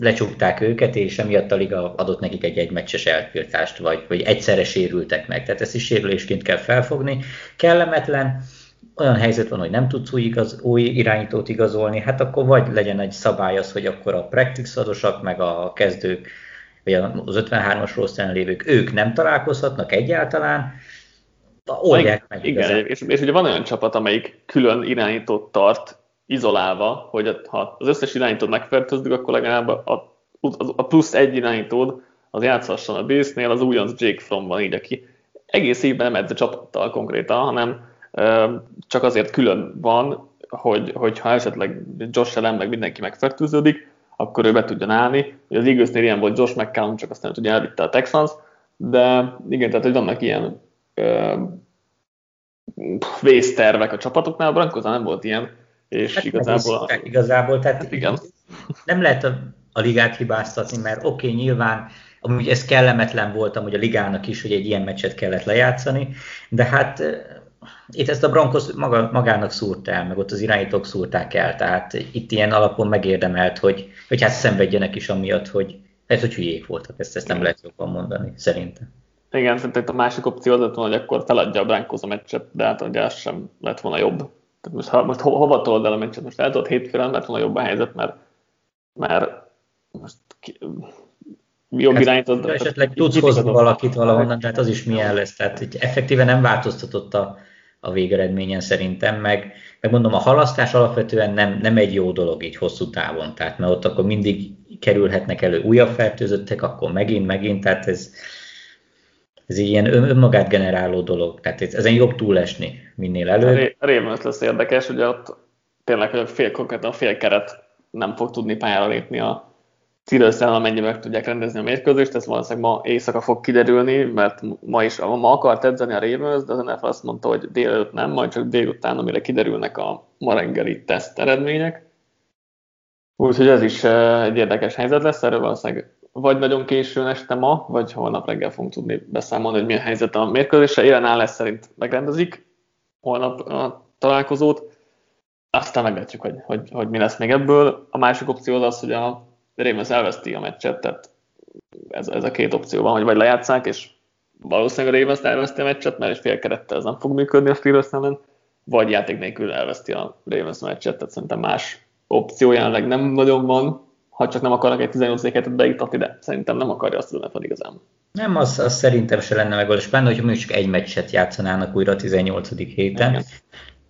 [SPEAKER 2] lecsukták őket, és emiatt a liga adott nekik egy egymeccses eltiltást, vagy, vagy egyszerre sérültek meg. Tehát ezt is sérülésként kell felfogni. Kellemetlen, olyan helyzet van, hogy nem tudsz új, igaz, új irányítót igazolni, hát akkor vagy legyen egy szabály az, hogy akkor a practice adosak, meg a kezdők, vagy az 53-as rosszán lévők, ők nem találkozhatnak egyáltalán, oldják meg.
[SPEAKER 1] Igen, és, és ugye van olyan csapat, amelyik külön irányítót tart, izolálva, hogy ha az összes irányítót megfertőzünk, akkor legalább a, a plusz egy irányítód az játszhasson a Bills-nél, az újonc Jake Fromm van így, aki egész évben nem edz a csapattal konkrétan, hanem csak azért külön van, hogy, hogyha esetleg Josh Allen meg mindenki megfertőződik, akkor ő be tudjon állni. Az Eaglesnél ilyen volt Josh McCallum, csak aztán ugye elvitte a Texans, de igen, tehát hogy vannak ilyen vésztervek a csapatoknál, a Brankosnál nem volt ilyen, és hát igazából...
[SPEAKER 2] A... Igazából, tehát hát igen. nem lehet a, a ligát hibáztatni, mert oké, okay, nyilván amúgy ez kellemetlen volt amúgy a ligának is, hogy egy ilyen meccset kellett lejátszani, de hát itt ezt a Broncos maga, magának szúrt el, meg ott az irányítók szúrták el, tehát itt ilyen alapon megérdemelt, hogy, hogy hát szenvedjenek is amiatt, hogy ez, hogy hülyék voltak, ezt, ezt nem lehet jobban mondani, szerintem.
[SPEAKER 1] Igen, szerintem a másik opció az lett volna, hogy akkor feladja a Broncos a meccset, de hát ugye az sem lett volna jobb. Most, ha, most ho, hova tolod el a meccset? Most el tudod hétfőre, nem lett volna jobb a helyzet, mert, mert most ki,
[SPEAKER 2] jobb hát, irányítod. Esetleg tudsz hozni valakit valahonnan, tehát az is milyen lesz. Tehát hogy effektíve nem változtatott a, a végeredményen szerintem, meg, meg mondom, a halasztás alapvetően nem, nem egy jó dolog így hosszú távon, tehát mert ott akkor mindig kerülhetnek elő újabb fertőzöttek, akkor megint, megint, tehát ez, ez így ilyen önmagát generáló dolog, tehát ez, ezen jobb túlesni minél előbb.
[SPEAKER 1] A Ravens lesz érdekes, ugye ott tényleg, hogy a fél, konkrétan a fél keret nem fog tudni pályára lépni a Steelers-en, amennyiben meg tudják rendezni a mérkőzést, ez valószínűleg ma éjszaka fog kiderülni, mert ma is ma akart edzeni a Ravens, de az NFL azt mondta, hogy délelőtt nem, majd csak délután, amire kiderülnek a ma reggeli teszt eredmények. Úgyhogy ez is eh, egy érdekes helyzet lesz, erről valószínűleg vagy nagyon későn este ma, vagy holnap reggel fogunk tudni beszámolni, hogy milyen helyzet a mérkőzésre. Élen lesz szerint megrendezik holnap a találkozót, aztán meglátjuk, hogy, hogy, hogy mi lesz még ebből. A másik opció az az, hogy a Ravens elveszti a meccset, tehát ez, ez a két opció van, hogy vagy lejátszák, és valószínűleg a Ravens elveszti a meccset, mert egy félkerettel ez nem fog működni a Steelers ellen, vagy játék nélkül elveszti a Ravens meccset, tehát szerintem más opció jelenleg nem nagyon van, ha csak nem akarnak egy 18 et beiktatni, de szerintem nem akarja azt az NFL igazán.
[SPEAKER 2] Nem, az, az szerintem se lenne megoldás. Benne, hogyha mondjuk csak egy meccset játszanának újra a 18. héten, Igen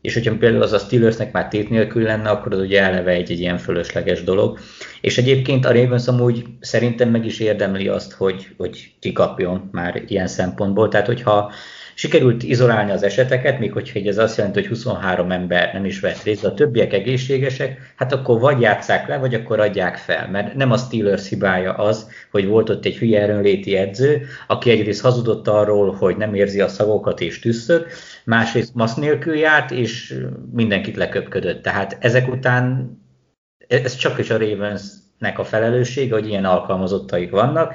[SPEAKER 2] és hogyha például az a Steelersnek már tét nélkül lenne, akkor az ugye eleve egy, egy ilyen fölösleges dolog. És egyébként a Ravens amúgy szerintem meg is érdemli azt, hogy, hogy kikapjon már ilyen szempontból. Tehát, hogyha sikerült izolálni az eseteket, még hogyha ez azt jelenti, hogy 23 ember nem is vett részt, a többiek egészségesek, hát akkor vagy játsszák le, vagy akkor adják fel. Mert nem a Steelers hibája az, hogy volt ott egy hülye erőnléti edző, aki egyrészt hazudott arról, hogy nem érzi a szagokat és tüsszöt, másrészt masz nélkül járt, és mindenkit leköpködött. Tehát ezek után ez csak is a Ravensnek a felelőssége, hogy ilyen alkalmazottaik vannak.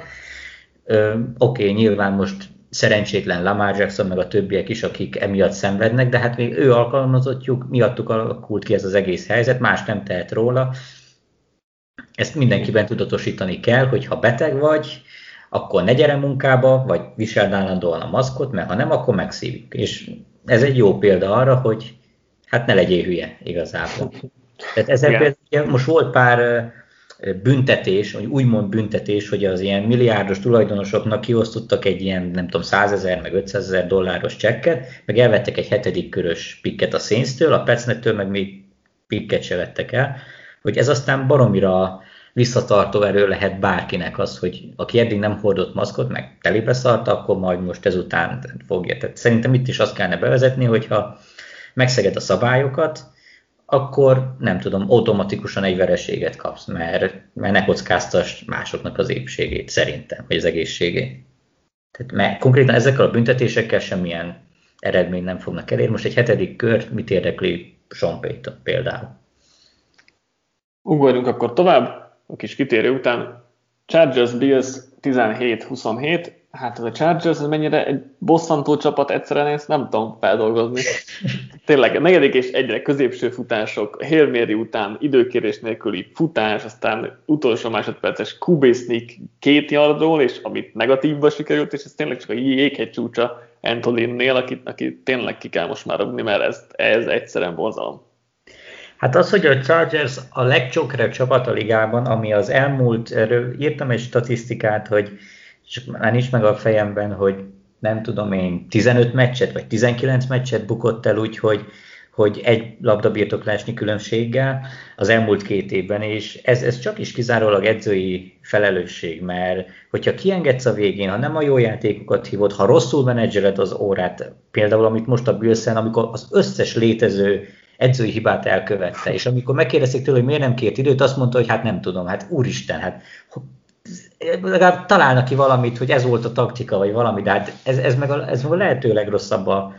[SPEAKER 2] Oké, okay, nyilván most szerencsétlen Lamar Jackson, meg a többiek is, akik emiatt szenvednek, de hát még ő alkalmazottjuk, miattuk alakult ki ez az egész helyzet, más nem tehet róla. Ezt mindenkiben tudatosítani kell, hogy ha beteg vagy, akkor ne gyere munkába, vagy viseld állandóan a maszkot, mert ha nem, akkor megszívjuk. És ez egy jó példa arra, hogy hát ne legyél hülye igazából. Tehát ezzel például most volt pár büntetés, vagy úgymond büntetés, hogy az ilyen milliárdos tulajdonosoknak kiosztottak egy ilyen, nem tudom, 100 ezer, meg 500 ezer dolláros csekket, meg elvettek egy hetedik körös pikket a Saints-től, a Petsnettől meg még pikket se vettek el, hogy ez aztán baromira visszatartó erő lehet bárkinek az, hogy aki eddig nem hordott maszkot, meg telébe szarta, akkor majd most ezután fogja. Tehát szerintem itt is azt kellene bevezetni, hogyha megszeged a szabályokat, akkor nem tudom, automatikusan egy vereséget kapsz, mert, mert ne kockáztass másoknak az épségét szerintem, vagy az egészségét. Tehát, mert konkrétan ezekkel a büntetésekkel semmilyen eredmény nem fognak elérni. Most egy hetedik kör mit érdekli Sean Payton például?
[SPEAKER 1] Ugorjunk akkor tovább a kis kitérő után Chargers Bills 17-27, hát ez a Chargers ez mennyire egy bosszantó csapat egyszerűen ezt nem tudom feldolgozni. Tényleg negyedik és egyre középső futások, Hail Mary után időkérés nélküli futás, aztán utolsó másodperces sneak két yardról, és amit negatívba sikerült, és ez tényleg csak a jéghegy csúcsa Antolinnél, aki, aki tényleg ki kell most már rugni, mert ez, ez egyszerűen borzalom.
[SPEAKER 2] Hát az, hogy a Chargers a legcsokre csapat a ligában, ami az elmúlt, erről írtam egy statisztikát, hogy csak már nincs meg a fejemben, hogy nem tudom én, 15 meccset vagy 19 meccset bukott el úgy, hogy, hogy egy labdabirtoklásnyi különbséggel az elmúlt két évben, és ez, ez csak is kizárólag edzői felelősség, mert hogyha kiengedsz a végén, ha nem a jó játékokat hívod, ha rosszul menedzseled az órát, például amit most a Bülszen, amikor az összes létező edzői hibát elkövette. És amikor megkérdezték tőle, hogy miért nem kért időt, azt mondta, hogy hát nem tudom, hát úristen, hát legalább találnak ki valamit, hogy ez volt a taktika, vagy valami, de hát ez, ez meg a, ez meg a lehető legrosszabb a,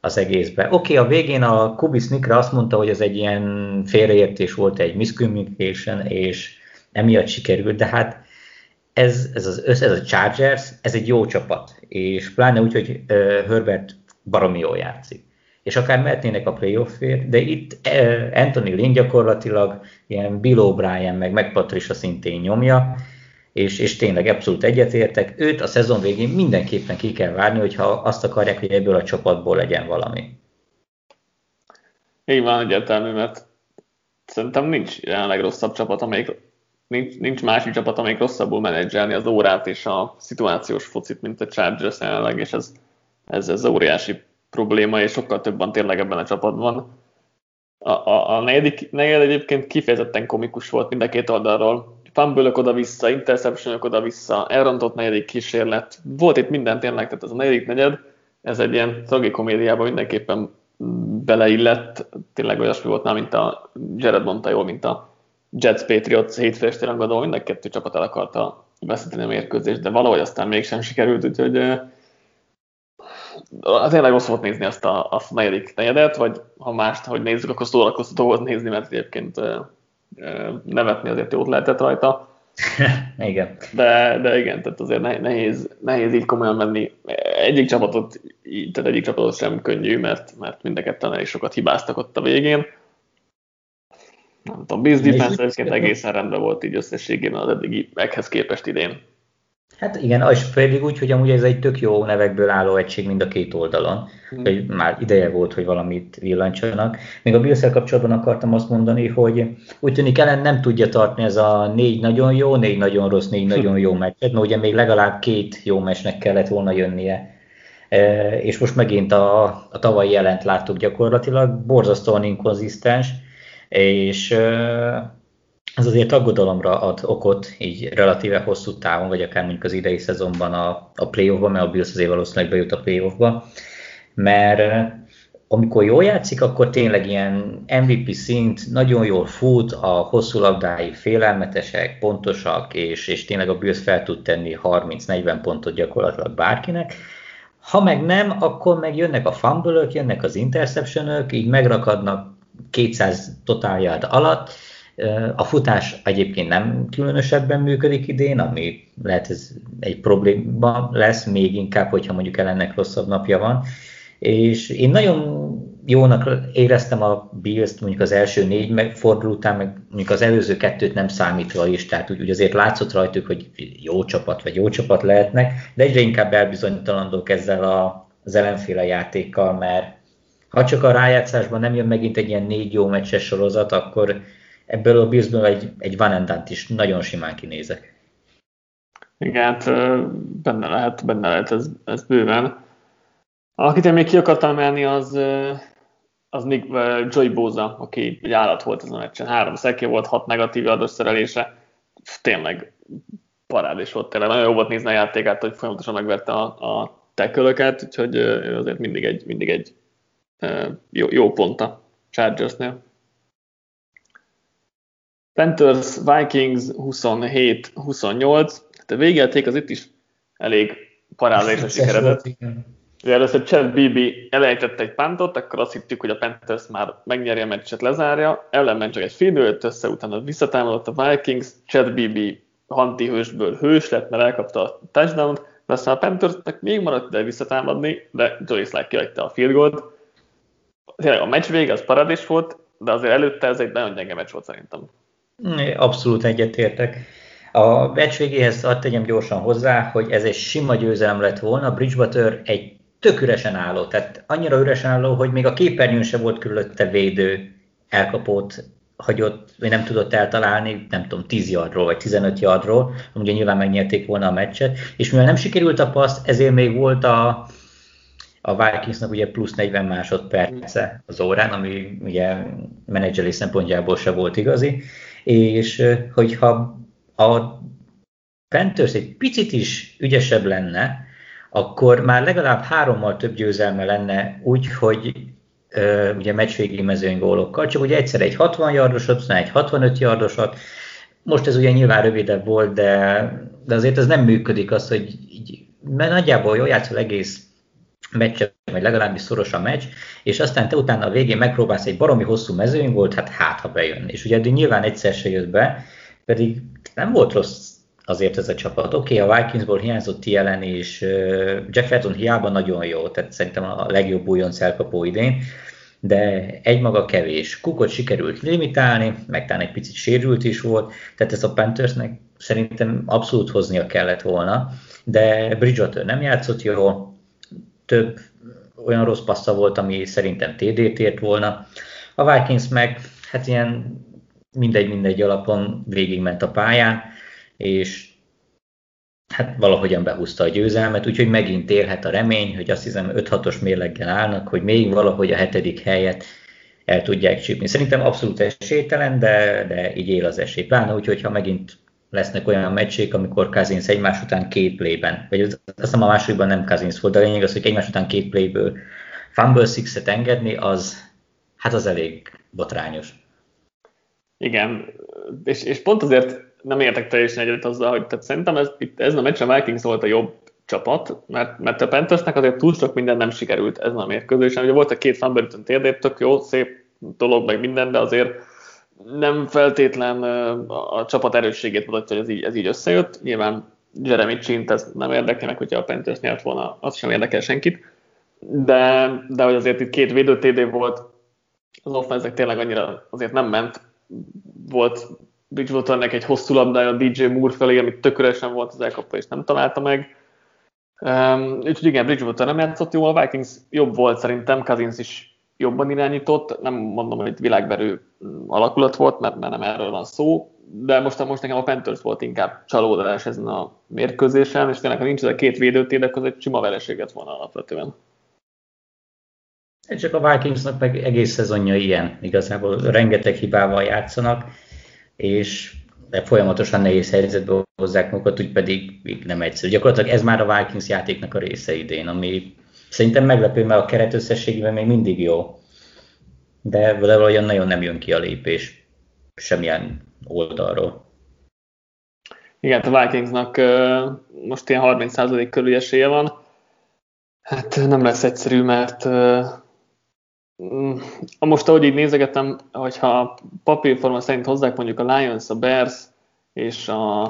[SPEAKER 2] az egészbe. Oké, okay, a végén a Kubis Nikra azt mondta, hogy ez egy ilyen félreértés volt, egy miscommunication, és emiatt sikerült, de hát ez, ez, az, ez a Chargers, ez egy jó csapat, és pláne úgy, hogy uh, Herbert baromi jól játszik. És akár mehetnének a playoffért, de itt uh, Anthony Lynn gyakorlatilag ilyen Bill O'Brien meg, meg Patricia szintén nyomja, és, és tényleg abszolút egyetértek. Őt a szezon végén mindenképpen ki kell várni, hogyha azt akarják, hogy ebből a csapatból legyen valami.
[SPEAKER 1] Így van, egyértelmű, mert szerintem nincs jelenleg rosszabb csapat, amelyik nincs, nincs másik csapat, amelyik rosszabbul menedzselni az órát és a szituációs focit, mint a Chargers jelenleg, és ez, ez, ez óriási probléma, és sokkal több tényleg ebben a csapatban. A, a, a negyedik, negyed egyébként kifejezetten komikus volt mind a két oldalról. Fumble oda-vissza, interception oda-vissza, elrontott negyedik kísérlet. Volt itt minden tényleg, tehát ez a negyedik negyed, ez egy ilyen tragikomédiában mindenképpen beleillett. Tényleg olyasmi volt már, mint a Jared mondta jól, mint a Jets Patriots hétfő este rangadó, mind a kettő csapat el akarta veszíteni a mérkőzést, de valahogy aztán mégsem sikerült, úgyhogy tényleg rossz volt nézni azt a, azt a negyedik negyedet, vagy ha mást, hogy nézzük, akkor szórakoztató volt nézni, mert egyébként nevetni azért jót lehetett rajta.
[SPEAKER 2] igen.
[SPEAKER 1] De, de igen, tehát azért nehéz, nehéz így komolyan menni. Egyik csapatot, tehát egyik csapatot sem könnyű, mert, mert mind a ketten elég sokat hibáztak ott a végén nem tudom, Bills defense egészen rendben volt így összességében az eddigi meghez képest idén.
[SPEAKER 2] Hát igen, és pedig úgy, hogy amúgy ez egy tök jó nevekből álló egység mind a két oldalon, hmm. hogy már ideje volt, hogy valamit villancsanak. Még a bills kapcsolatban akartam azt mondani, hogy úgy tűnik ellen nem tudja tartani ez a négy nagyon jó, négy nagyon rossz, négy nagyon jó meccset, mert ugye még legalább két jó meccsnek kellett volna jönnie. E, és most megint a, a tavalyi jelent láttuk gyakorlatilag, borzasztóan inkonzisztens, és ez azért aggodalomra ad okot, így relatíve hosszú távon, vagy akár mondjuk az idei szezonban a, a playoffba, mert a Bills azért valószínűleg bejut a playoffba, mert amikor jól játszik, akkor tényleg ilyen MVP szint, nagyon jól fut, a hosszú labdái félelmetesek, pontosak, és, és tényleg a Bills fel tud tenni 30-40 pontot gyakorlatilag bárkinek. Ha meg nem, akkor meg jönnek a fumble jönnek az interception így megrakadnak 200 total yard alatt. A futás egyébként nem különösebben működik idén, ami lehet ez egy probléma lesz, még inkább, hogyha mondjuk ellennek rosszabb napja van. És én nagyon jónak éreztem a Bills-t mondjuk az első négy forduló után, meg mondjuk az előző kettőt nem számítva is, tehát úgy, úgy azért látszott rajtuk, hogy jó csapat vagy jó csapat lehetnek, de egyre inkább elbizonytalandók ezzel a, az ellenféle játékkal, mert ha csak a rájátszásban nem jön megint egy ilyen négy jó meccses sorozat, akkor ebből a Billsből egy, egy Van Endant is nagyon simán kinézek.
[SPEAKER 1] Igen, hát benne lehet, benne lehet ez, ez bőven. Akit én még ki akartam emelni, az, az Nick, Joy Boza, aki egy állat volt ezen a meccsen. Három szeké volt, hat negatív adós. Tényleg parádés volt tényleg. Nagyon jó volt nézni a játékát, hogy folyamatosan megvette a, a tekölöket, úgyhogy azért mindig egy, mindig egy jó, jó pont a Chargersnél. Panthers Vikings 27-28. Hát a végjáték az itt is elég parádésre sikeredett. Ugye először Chad Bibi elejtett egy pántot, akkor azt hittük, hogy a Panthers már megnyeri a meccset, lezárja. Ellenben csak egy fél össze, utána visszatámadott a Vikings. Chad Bibi Hanti hősből hős lett, mert elkapta a touchdown-t, de aztán a Panthersnek még maradt ide visszatámadni, de Joey Slack kihagyta a field goal tényleg a meccs vége az paradis volt, de azért előtte ez egy nagyon gyenge meccs volt szerintem.
[SPEAKER 2] Abszolút egyetértek. A meccs végéhez azt tegyem gyorsan hozzá, hogy ez egy sima győzelem lett volna, Bridgewater egy tök üresen álló, tehát annyira üresen álló, hogy még a képernyőn se volt körülötte védő, elkapott, hagyott, vagy nem tudott eltalálni, nem tudom, 10 yardról, vagy 15 yardról, ugye nyilván megnyerték volna a meccset, és mivel nem sikerült a passz, ezért még volt a, a Vikingsnak ugye plusz 40 másodperce az órán, ami ugye menedzseri szempontjából se volt igazi, és hogyha a Panthers egy picit is ügyesebb lenne, akkor már legalább hárommal több győzelme lenne úgy, hogy uh, ugye meccsvégi mezőny gólokkal, csak ugye egyszer egy 60 yardosat, aztán egy 65 yardosat, most ez ugye nyilván rövidebb volt, de, de azért ez nem működik az, hogy így, mert nagyjából jól játszol egész meccset vagy legalábbis szoros a meccs, és aztán te utána a végén megpróbálsz egy baromi hosszú mezőny volt, hát hát ha bejön. És ugye eddig nyilván egyszer se jött be, pedig nem volt rossz azért ez a csapat. Oké, okay, a Vikingsból hiányzott TLN, és Jeff Felton hiába nagyon jó, tehát szerintem a legjobb újonc elkapó idén, de egymaga kevés. Kukot sikerült limitálni, meg talán egy picit sérült is volt, tehát ez a Panthersnek szerintem abszolút hoznia kellett volna, de Bridgewater nem játszott jól, több olyan rossz passza volt, ami szerintem TD-t ért volna. A Vikings meg hát ilyen mindegy-mindegy alapon végigment a pályán, és hát valahogyan behúzta a győzelmet, úgyhogy megint élhet a remény, hogy azt hiszem 5-6-os mérleggel állnak, hogy még valahogy a hetedik helyet el tudják csípni. Szerintem abszolút esélytelen, de, de így él az esély. Pláne úgy, hogyha megint lesznek olyan meccsék, amikor Kazinsz egymás után két playben, vagy azt hiszem a másodikban nem Kazinsz volt, de a lényeg az, hogy egymás után két playből fumble six engedni, az hát az elég botrányos.
[SPEAKER 1] Igen, és, és pont azért nem értek teljesen egyet azzal, hogy tehát szerintem ez, itt, ezen a meccsen a Vikings volt a jobb csapat, mert, mert a Panthersnek azért túl sok minden nem sikerült ezen a mérkőzésen. Ugye volt a két fumble térdép, tök jó, szép dolog, meg minden, de azért nem feltétlen a, csapat erősségét mutatja, hogy ez így, ez így összejött. Nyilván Jeremy Csint ez nem érdekel meg, hogyha a Panthers nyert volna, az sem érdekel senkit. De, de hogy azért itt két védő TD volt, az offense tényleg annyira azért nem ment. Volt Bridgewaternek egy hosszú labdája a DJ Moore felé, amit tököresen volt az elkapta, és nem találta meg. Um, úgyhogy igen, Bridgewater nem játszott jól, a Vikings jobb volt szerintem, Cousins is jobban irányított, nem mondom, hogy egy világverő alakulat volt, mert, mert nem erről van szó, de most, most nekem a Panthers volt inkább csalódás ezen a mérkőzésen, és tényleg, ha nincs ez a két védőtér, akkor egy sima vereséget volna alapvetően.
[SPEAKER 2] Csak a Vikingsnak meg egész szezonja ilyen, igazából rengeteg hibával játszanak, és folyamatosan nehéz helyzetbe hozzák magukat, úgy pedig még nem egyszerű. Gyakorlatilag ez már a Vikings játéknak a része idén, ami szerintem meglepő, mert a keret összességében még mindig jó, de valahogyan nagyon nem jön ki a lépés semmilyen oldalról.
[SPEAKER 1] Igen, a Vikingsnak most ilyen 30% körül esélye van. Hát nem lesz egyszerű, mert Mm, most, ahogy így nézegetem, hogyha papírforma szerint hozzák mondjuk a Lions, a Bears és a,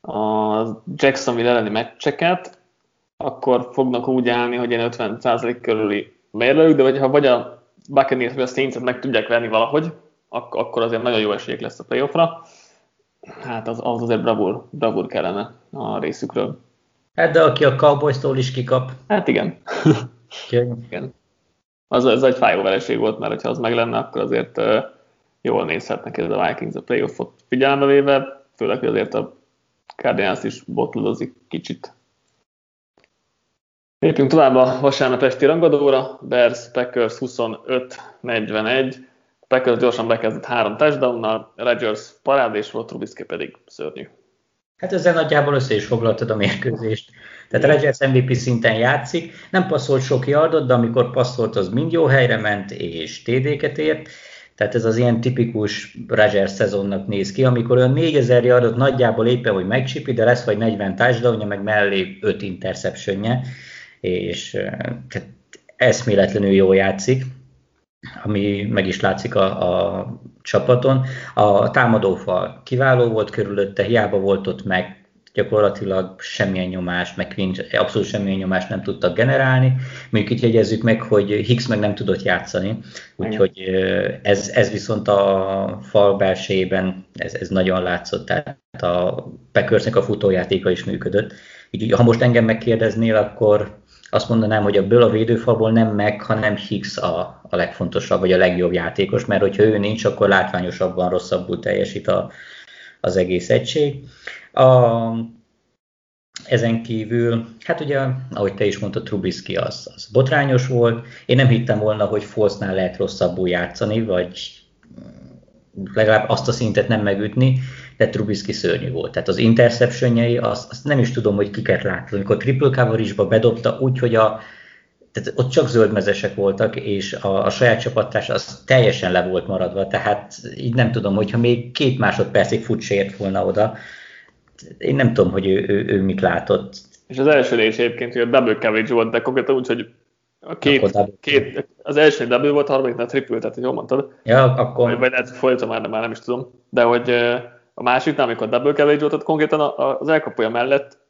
[SPEAKER 1] a Jacksonville elleni meccseket, akkor fognak úgy állni, hogy ilyen 50% körüli mérlők, de hogyha vagy a Buccaneers vagy a saints meg tudják venni valahogy, akkor azért nagyon jó esélyek lesz a playoffra. Hát az, az azért bravúr, bravúr kellene a részükről.
[SPEAKER 2] Hát de aki a Cowboys-tól is kikap.
[SPEAKER 1] Hát igen. igen az, ez egy fájó vereség volt, mert ha az meg lenne, akkor azért uh, jól nézhetnek ez a Vikings a playoffot figyelembe véve, főleg, hogy azért a Cardinals is botladozik kicsit. Lépjünk tovább a vasárnap esti rangadóra, Bears Packers 25-41, Packers gyorsan bekezdett három touchdownnal, Rodgers parádés volt, Trubisky pedig szörnyű.
[SPEAKER 2] Hát ezzel nagyjából össze is foglaltad a mérkőzést. Tehát Rodgers MVP szinten játszik, nem passzolt sok yardot, de amikor passzolt, az mind jó helyre ment, és TD-ket ért. Tehát ez az ilyen tipikus Rodgers szezonnak néz ki, amikor olyan 4000 yardot nagyjából éppen, hogy megcsipi, de lesz vagy 40 touchdownja, meg mellé 5 interceptionje, és tehát eszméletlenül jól játszik, ami meg is látszik a, a csapaton. A támadófal kiváló volt körülötte, hiába volt ott meg gyakorlatilag semmilyen nyomás, meg nincs, abszolút semmilyen nyomást nem tudtak generálni. Mondjuk itt jegyezzük meg, hogy Higgs meg nem tudott játszani, úgyhogy ez, ez viszont a fal belsejében ez, ez nagyon látszott, tehát a Packersnek a futójátéka is működött. Így, ha most engem megkérdeznél, akkor azt mondanám, hogy ebből a védőfalból nem meg, hanem Higgs a, a legfontosabb, vagy a legjobb játékos, mert hogyha ő nincs, akkor látványosabban rosszabbul teljesít a, az egész egység. A, ezen kívül, hát ugye, ahogy te is mondtad, Trubisky az, az botrányos volt. Én nem hittem volna, hogy Folsnál lehet rosszabbul játszani, vagy legalább azt a szintet nem megütni, de Trubisky szörnyű volt. Tehát az interceptionjei, azt, azt nem is tudom, hogy kiket látott. Amikor triple coverage bedobta úgy, hogy a, tehát ott csak zöldmezesek voltak, és a, a saját csapattárs az teljesen le volt maradva, tehát így nem tudom, hogyha még két másodpercig fut ért volna oda, én nem tudom, hogy ő, ő, ő mit látott.
[SPEAKER 1] És az első rész egyébként, hogy a double coverage volt, de konkrétan úgy, hogy A két, két, az első double volt, a harmadiknál triple, tehát jól mondtad.
[SPEAKER 2] Ja, akkor...
[SPEAKER 1] Vagy, vagy lehet, folyton már, már nem is tudom. De hogy a másiknál, amikor double coverage volt, konkrétan az elkapója mellett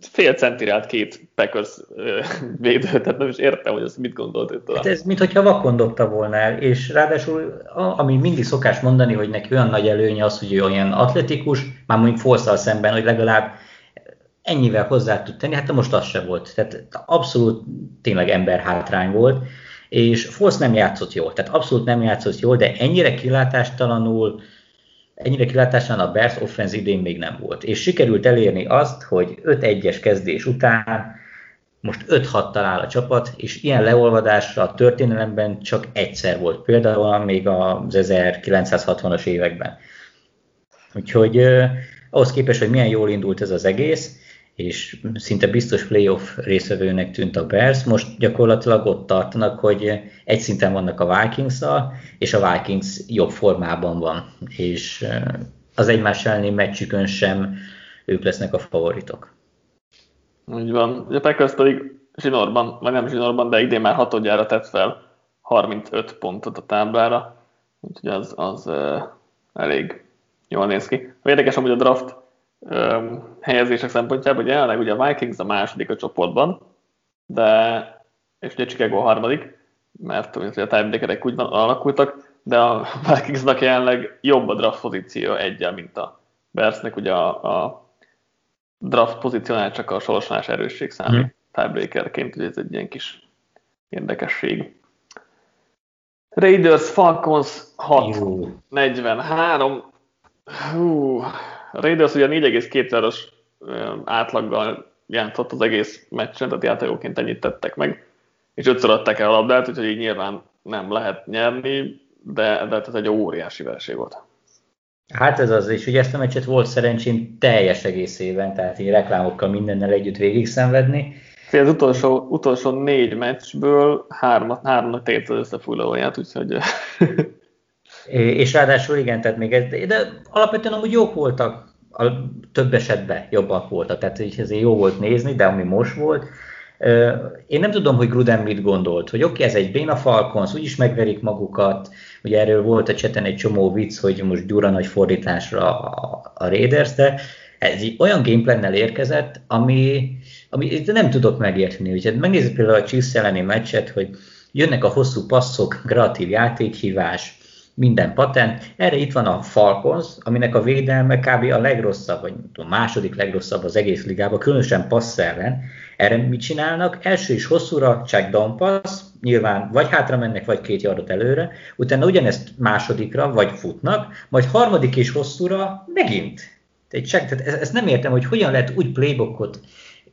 [SPEAKER 1] fél centire állt két Packers védő, tehát nem is értem, hogy ezt mit gondolt itt
[SPEAKER 2] hát ez mintha vakon dobta volna el, és ráadásul, ami mindig szokás mondani, hogy neki olyan nagy előnye az, hogy ő olyan atletikus, már mondjuk forszal szemben, hogy legalább ennyivel hozzá tud tenni, hát most az se volt. Tehát abszolút tényleg ember hátrány volt, és Forsz nem játszott jól, tehát abszolút nem játszott jól, de ennyire kilátástalanul, ennyire kilátástalan a Bears offense idén még nem volt. És sikerült elérni azt, hogy 5-1-es kezdés után most 5-6 talál a csapat, és ilyen leolvadásra a történelemben csak egyszer volt, például még az 1960-as években. Úgyhogy eh, ahhoz képest, hogy milyen jól indult ez az egész, és szinte biztos playoff részvevőnek tűnt a Bears, most gyakorlatilag ott tartanak, hogy egy szinten vannak a vikings és a Vikings jobb formában van, és az egymás elleni meccsükön sem ők lesznek a favoritok.
[SPEAKER 1] Úgy van. A Packers pedig zsinórban, vagy nem zsinórban, de idén már hatodjára tett fel 35 pontot a táblára, úgyhogy az, az uh, elég jól néz ki. Érdekes hogy a draft helyezések szempontjából, hogy jelenleg ugye a Vikings a második a csoportban, de, és ugye Chicago a harmadik, mert a tiebreakerek úgy alakultak, de a Vikingsnak jelenleg jobb a draft pozíció egyel, mint a Bearsnek, ugye a, a draft pozíciónál csak a sorsolás erősség számít mm. tiebreakerként, ugye ez egy ilyen kis érdekesség. Raiders Falcons 6-43. Hú, a Raiders ugye 4,2-es átlaggal játszott az egész meccsen, tehát játékoként ennyit tettek meg, és ötször adták el a labdát, úgyhogy így nyilván nem lehet nyerni, de, de ez egy óriási verseny volt.
[SPEAKER 2] Hát ez az, és ugye ezt a meccset volt szerencsém teljes egészében, tehát így reklámokkal mindennel együtt végig szenvedni.
[SPEAKER 1] Az utolsó, utolsó négy meccsből hármat, háromnak tért az összefújlóját, úgyhogy
[SPEAKER 2] és ráadásul igen, tehát még ez, de alapvetően amúgy jók voltak, a több esetben jobbak voltak, tehát így ezért jó volt nézni, de ami most volt, én nem tudom, hogy Gruden mit gondolt, hogy oké, okay, ez egy béna Falcons, úgyis megverik magukat, ugye erről volt a cseten egy csomó vicc, hogy most gyura nagy fordításra a, a Raiders, de ez egy olyan gameplannel érkezett, ami, ami nem tudok megérteni. Ugye megnézzük például a Chiefs elleni meccset, hogy jönnek a hosszú passzok, kreatív játékhívás, minden patent. Erre itt van a Falcons, aminek a védelme kb. a legrosszabb, vagy a második legrosszabb az egész ligában, különösen passz ellen. Erre mit csinálnak? Első is hosszúra, check down pass, nyilván vagy hátra mennek, vagy két yardot előre, utána ugyanezt másodikra, vagy futnak, majd harmadik és hosszúra megint. Egy check, tehát ezt nem értem, hogy hogyan lehet úgy playbookot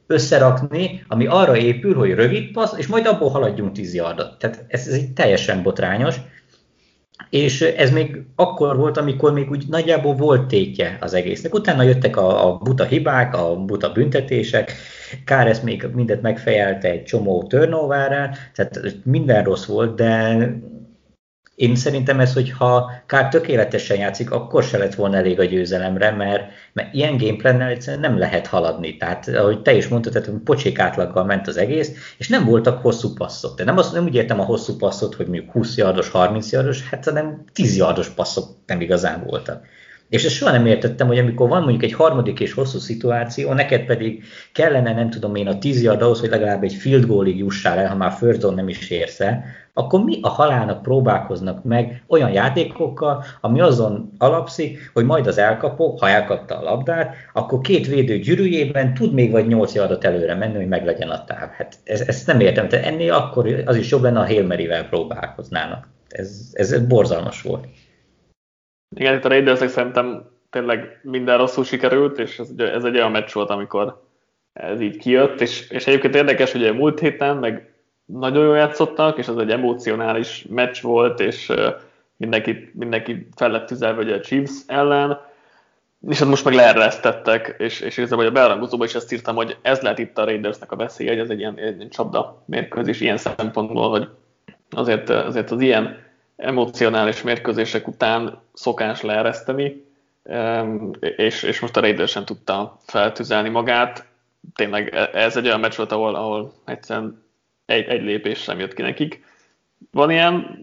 [SPEAKER 2] összerakni, ami arra épül, hogy rövid passz, és majd abból haladjunk 10 yardot. Tehát ez, ez egy teljesen botrányos. És ez még akkor volt, amikor még úgy nagyjából volt tétje az egésznek. Utána jöttek a, a buta hibák, a buta büntetések, Kár ezt még mindet megfejelte egy csomó turnoverrel, tehát minden rossz volt, de én szerintem ez, hogyha Kár tökéletesen játszik, akkor se lett volna elég a győzelemre, mert, mert ilyen gameplannel egyszerűen nem lehet haladni. Tehát, ahogy te is mondtad, tehát pocsék átlaggal ment az egész, és nem voltak hosszú passzok. De nem, azt, nem úgy értem a hosszú passzot, hogy mondjuk 20 yardos, 30 yardos, hát hanem 10 yardos passzok nem igazán voltak. És ezt soha nem értettem, hogy amikor van mondjuk egy harmadik és hosszú szituáció, neked pedig kellene, nem tudom én, a 10 yard ahhoz, hogy legalább egy field goalig jussál el, ha már first nem is érsz el, akkor mi a halálnak próbálkoznak meg olyan játékokkal, ami azon alapszik, hogy majd az elkapó, ha elkapta a labdát, akkor két védő gyűrűjében tud még vagy 8 yardot előre menni, hogy meglegyen a táv. Hát ez, ezt nem értem, tehát ennél akkor az is jobb lenne, a Hail próbálkoznának. Ez, ez borzalmas volt.
[SPEAKER 1] Igen, itt a Raidersnek szerintem tényleg minden rosszul sikerült, és ez, ez egy olyan meccs volt, amikor ez így kijött, és, és egyébként érdekes, hogy a múlt héten meg nagyon jól játszottak, és ez egy emocionális meccs volt, és mindenki, mindenki fel lett tüzelve a Chiefs ellen, és hát most meg leeresztettek, és, és igazából a bearangozóban is ezt írtam, hogy ez lehet itt a Raidersnek a veszélye, hogy ez egy ilyen, egy csapda mérkőzés ilyen szempontból, hogy azért, azért az ilyen emocionális mérkőzések után szokás leereszteni, és, és most a Raiders sem tudta feltüzelni magát. Tényleg ez egy olyan meccs volt, ahol, ahol egyszerűen egy, egy lépés sem jött ki nekik. Van ilyen,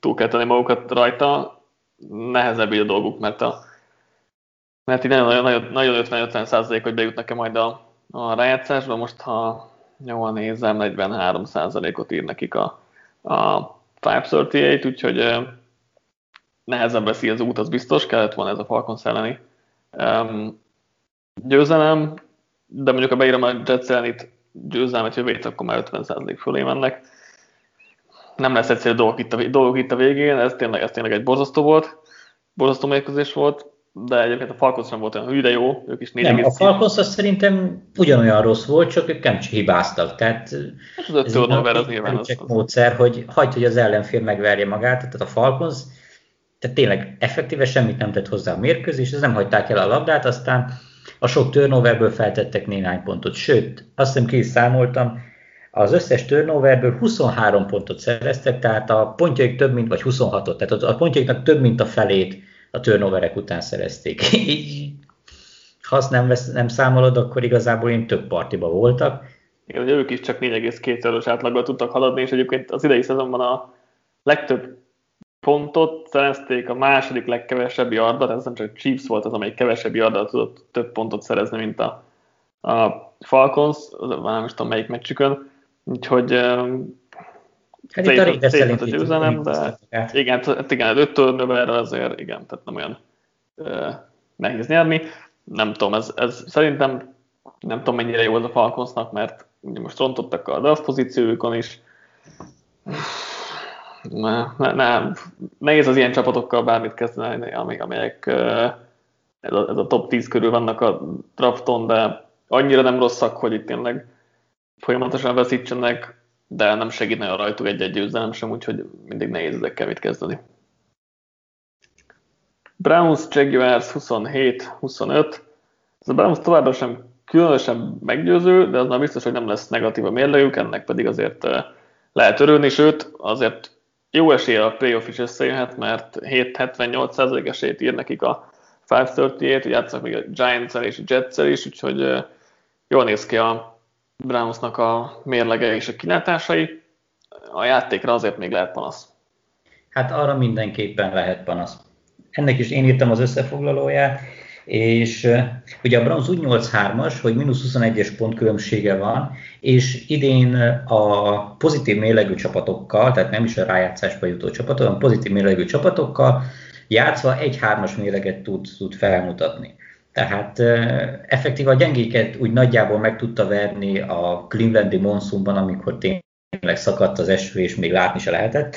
[SPEAKER 1] túl kell tenni magukat rajta, nehezebb így a dolguk, mert, a, mert így nagyon, nagyon, nagyon 50-50 százalék, hogy bejutnak-e majd a, a rájátszásba. Most, ha jól nézem, 43 százalékot ír nekik a, a 538, úgyhogy nehezebb veszi az út, az biztos, kellett volna ez a Falcons elleni um, győzelem, de mondjuk ha beírom a Jets ellenit győzelmet jövő akkor már 50% fölé mennek. Nem lesz egyszerű dolgok itt, a, dolgok itt a végén, ez tényleg, ez tényleg egy borzasztó volt, borzasztó mérkőzés volt, de egyébként a Falcons sem volt olyan hű, de jó, ők is 4,
[SPEAKER 2] Nem, a Falcons az szerintem ugyanolyan rossz volt, csak ők nem hibáztak. Tehát
[SPEAKER 1] hát az ez turnover az nyilván
[SPEAKER 2] az, az. módszer, hogy hagyd, hogy az ellenfél megverje magát, tehát a Falcons tehát tényleg effektíve semmit nem tett hozzá a mérkőzés, ez nem hagyták el a labdát, aztán a sok turnoverből feltettek néhány pontot, sőt, azt hiszem ki is számoltam, az összes turnoverből 23 pontot szereztek, tehát a pontjaik több mint, vagy 26-ot, tehát a pontjaiknak több mint a felét a turnoverek után szerezték. Így, ha azt nem, vesz, nem számolod, akkor igazából én több partiba voltak.
[SPEAKER 1] Igen, ugye ők is csak 4,2-szoros átlaggal tudtak haladni, és egyébként az idei szezonban a legtöbb pontot szerezték, a második legkevesebb yardat, ez nem csak Chiefs volt az, amelyik kevesebb yardat tudott több pontot szerezni, mint a, a Falcons, nem is tudom melyik meccsükön, úgyhogy
[SPEAKER 2] Hát itt a Raiders
[SPEAKER 1] a győzelem, de igen, hát igen, öt turnoverre azért, igen, tehát nem olyan uh, nehéz nyerni. Nem tudom, ez, ez szerintem nem tudom mennyire jó ez a Falconsnak, mert ugye most rontottak a draft pozíciójukon is, ne, ne, ne, nehéz az ilyen csapatokkal bármit kezdeni, amik, amelyek ez a, ez a top 10 körül vannak a drafton, de annyira nem rosszak, hogy itt tényleg folyamatosan veszítsenek, de nem segít nagyon rajtuk egy-egy győzelem sem, úgyhogy mindig nehéz ezekkel mit kezdeni. Browns, Jaguars 27-25. Ez a Browns továbbra sem különösen meggyőző, de az már biztos, hogy nem lesz negatív a mérlegük, ennek pedig azért lehet örülni, sőt, azért jó esélye a playoff is összejöhet, mert 7-78% esélyt ír nekik a 538, hogy játszanak még a giants és a jets is, úgyhogy jól néz ki a Brownsnak a mérlege és a kilátásai. A játékra azért még lehet panasz.
[SPEAKER 2] Hát arra mindenképpen lehet panasz. Ennek is én írtam az összefoglalóját, és ugye a Browns úgy 8-3-as, hogy mínusz 21-es pont különbsége van, és idén a pozitív mélegű csapatokkal, tehát nem is a rájátszásba jutó csapatok, hanem pozitív mélegű csapatokkal játszva egy 3-as méleget tud, tud felmutatni. Tehát effektív a gyengéket úgy nagyjából meg tudta verni a Clevelandi monszumban, amikor tényleg szakadt az eső, és még látni se lehetett.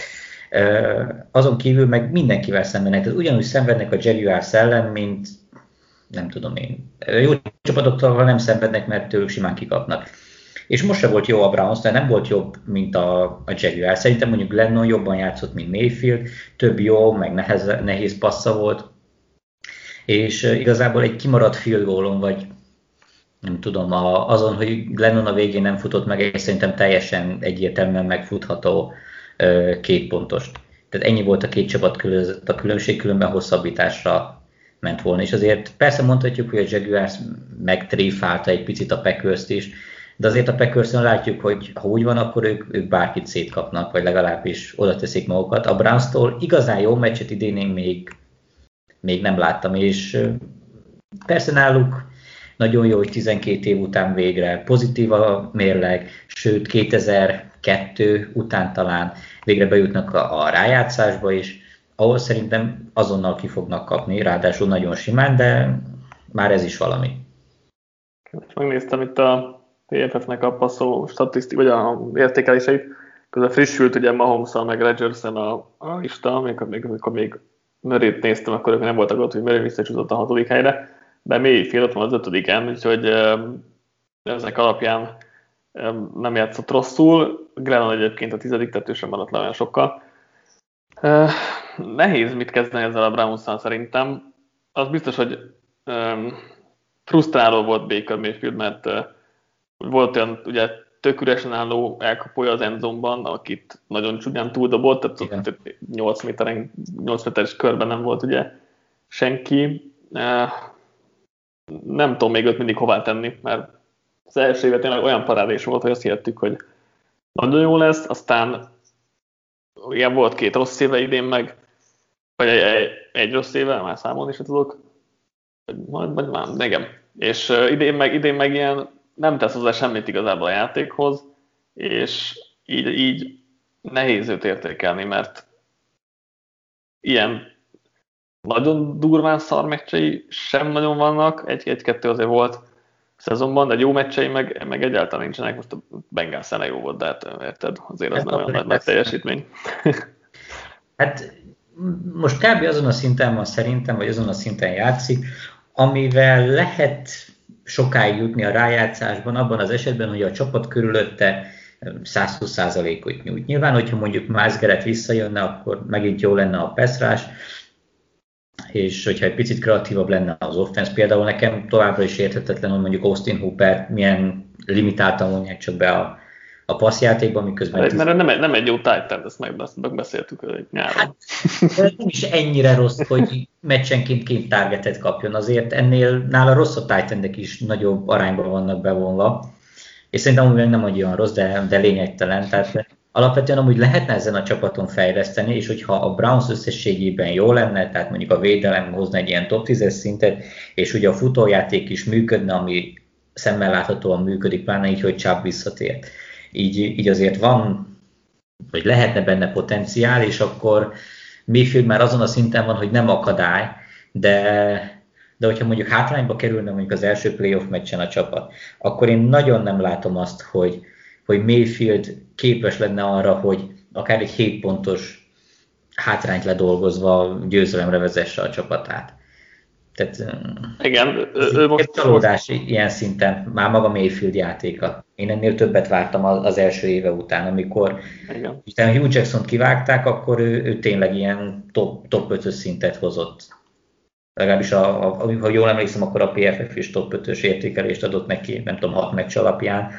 [SPEAKER 2] Azon kívül meg mindenkivel szembenek, tehát ugyanúgy szenvednek a Jaguars ellen, mint nem tudom én. Jó csapatoktól nem szenvednek, mert tőlük simán kikapnak. És most se volt jó a Browns, de nem volt jobb, mint a, a Jaguar. Szerintem mondjuk Glennon jobban játszott, mint Mayfield, több jó, meg nehez, nehéz passza volt, és igazából egy kimaradt field vagy nem tudom, a, azon, hogy Glennon a végén nem futott meg, és szerintem teljesen egyértelműen megfutható két pontost. Tehát ennyi volt a két csapat között a különbség, különben hosszabbításra ment volna. És azért persze mondhatjuk, hogy a Jaguars megtréfálta egy picit a packers is, de azért a packers látjuk, hogy ha úgy van, akkor ők, ők bárkit szétkapnak, vagy legalábbis oda teszik magukat. A Browns-tól igazán jó meccset idén én még, még nem láttam, és persze náluk nagyon jó, hogy 12 év után végre pozitív a mérleg, sőt 2002 után talán végre bejutnak a, rájátszásba is, ahol szerintem azonnal ki fognak kapni, ráadásul nagyon simán, de már ez is valami.
[SPEAKER 1] Megnéztem itt a PFF-nek a passzó statisztik, vagy a értékeléseit, közben frissült ugye mahomes meg rodgers a, a lista, amikor még, amikor még Murray-t néztem, akkor nem voltak ott, hogy Murray visszacsúszott a hatodik helyre, de Mayfield ott van az ötödiken, úgyhogy ezek alapján nem játszott rosszul. Glennon egyébként a tizedik, tehát ő sem maradt le olyan sokkal nehéz mit kezdeni ezzel a browns szerintem. Az biztos, hogy frusztráló volt Baker Mayfield, mert uh, volt olyan ugye tök üresen álló elkapója az endzomban, akit nagyon csúnyán túldobott, tehát Igen. 8, méteren, 8 méteres körben nem volt ugye senki. Uh, nem tudom még őt mindig hová tenni, mert az első évet tényleg olyan parádés volt, hogy azt hihettük, hogy nagyon jó lesz, aztán igen, volt két rossz éve idén meg, vagy egy, egy, egy rossz éve, már számolni is tudok, majd, vagy már, igen. És uh, idén meg, idén meg ilyen nem tesz hozzá semmit igazából a játékhoz, és így, így nehéz őt értékelni, mert ilyen nagyon durván szar meccsei sem nagyon vannak, egy-kettő azért volt szezonban, de jó meccsei meg, meg egyáltalán nincsenek. Most a Bengál szene jó volt, de hát érted, azért az hát nem olyan nagy, nagy teljesítmény.
[SPEAKER 2] Hát most kb. azon a szinten van szerintem, vagy azon a szinten játszik, amivel lehet sokáig jutni a rájátszásban, abban az esetben, hogy a csapat körülötte 120%-ot nyújt. Nyilván, hogyha mondjuk Mázgeret visszajönne, akkor megint jó lenne a Peszrás, és hogyha egy picit kreatívabb lenne az offense, például nekem továbbra is érthetetlen, hogy mondjuk Austin Hooper milyen limitáltan mondják csak be a, a passzjátékban, miközben...
[SPEAKER 1] Mert, mert nem, egy, nem egy jó titan, ezt megbeszéltük nyáron. Hát,
[SPEAKER 2] nem is ennyire rossz, hogy meccsenként két targetet kapjon, azért ennél nála rossz a titan is nagyobb arányban vannak bevonva, és szerintem amúgy nem olyan rossz, de, de lényegtelen, tehát alapvetően amúgy lehetne ezen a csapaton fejleszteni, és hogyha a Browns összességében jó lenne, tehát mondjuk a védelem hozna egy ilyen top 10-es szintet, és ugye a futójáték is működne, ami szemmel láthatóan működik, pláne így, hogy Chubb visszatér. Így, így azért van, vagy lehetne benne potenciál, és akkor Mayfield már azon a szinten van, hogy nem akadály, de, de hogyha mondjuk hátrányba kerülne mondjuk az első playoff meccsen a csapat, akkor én nagyon nem látom azt, hogy, hogy Mayfield képes lenne arra, hogy akár egy 7 pontos hátrányt ledolgozva győzelemre vezesse a csapatát. Tehát,
[SPEAKER 1] Igen,
[SPEAKER 2] ő most... Csalódás ilyen szinten, már maga Mayfield játéka. Én ennél többet vártam az első éve után, amikor Igen. utána Hugh Jackson kivágták, akkor ő, ő tényleg ilyen top, top 5 szintet hozott. Legalábbis, a, a, ha jól emlékszem, akkor a PFF is top 5-ös értékelést adott neki, nem tudom, 6 meccs alapján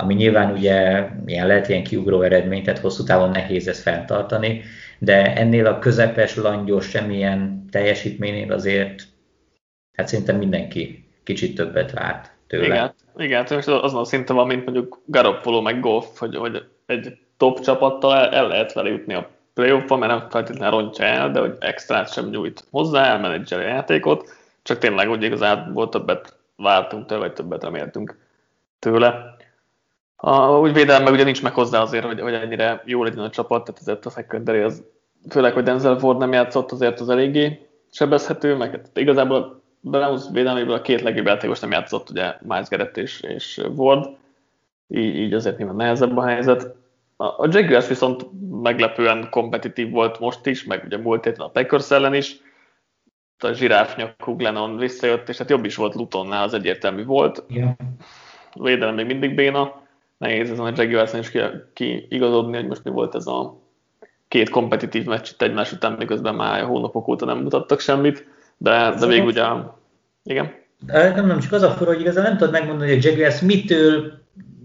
[SPEAKER 2] ami nyilván ugye ilyen lehet ilyen kiugró eredmény, tehát hosszú távon nehéz ezt fenntartani, de ennél a közepes, langyos, semmilyen teljesítménynél azért hát szerintem mindenki kicsit többet várt tőle.
[SPEAKER 1] Igen, igen most azon a szinten van, mint mondjuk Garoppolo meg Goff, hogy, hogy egy top csapattal el, el lehet vele jutni a playoffba, mert nem feltétlenül rontja el, de hogy extrát sem nyújt hozzá, elmenedzsel a játékot, csak tényleg úgy igazából többet vártunk tőle, vagy többet reméltünk tőle. A, úgy védelem meg ugye nincs meg hozzá azért, hogy, hogy ennyire jó legyen a csapat, tehát ezért a secondary az, főleg, hogy Denzel Ford nem játszott, azért az eléggé sebezhető, meg hát igazából Browns védelméből a két legjobb játékos nem játszott, ugye Miles Garrett és, és Ward, így, így azért nyilván nehezebb a helyzet. A, Jaguars viszont meglepően kompetitív volt most is, meg ugye múlt héten a Packers ellen is, a zsiráfnyakú Glennon visszajött, és hát jobb is volt Lutonnál, az egyértelmű volt. Yeah. Védelem még mindig béna nehéz ezen a jaguars is kiigazodni, hogy most mi volt ez a két kompetitív meccs egymás után, miközben már hónapok óta nem mutattak semmit, de, de végül ugye... Igen?
[SPEAKER 2] Nem, nem, csak az a fura, hogy igazán nem tudod megmondani, hogy a Jaguars mitől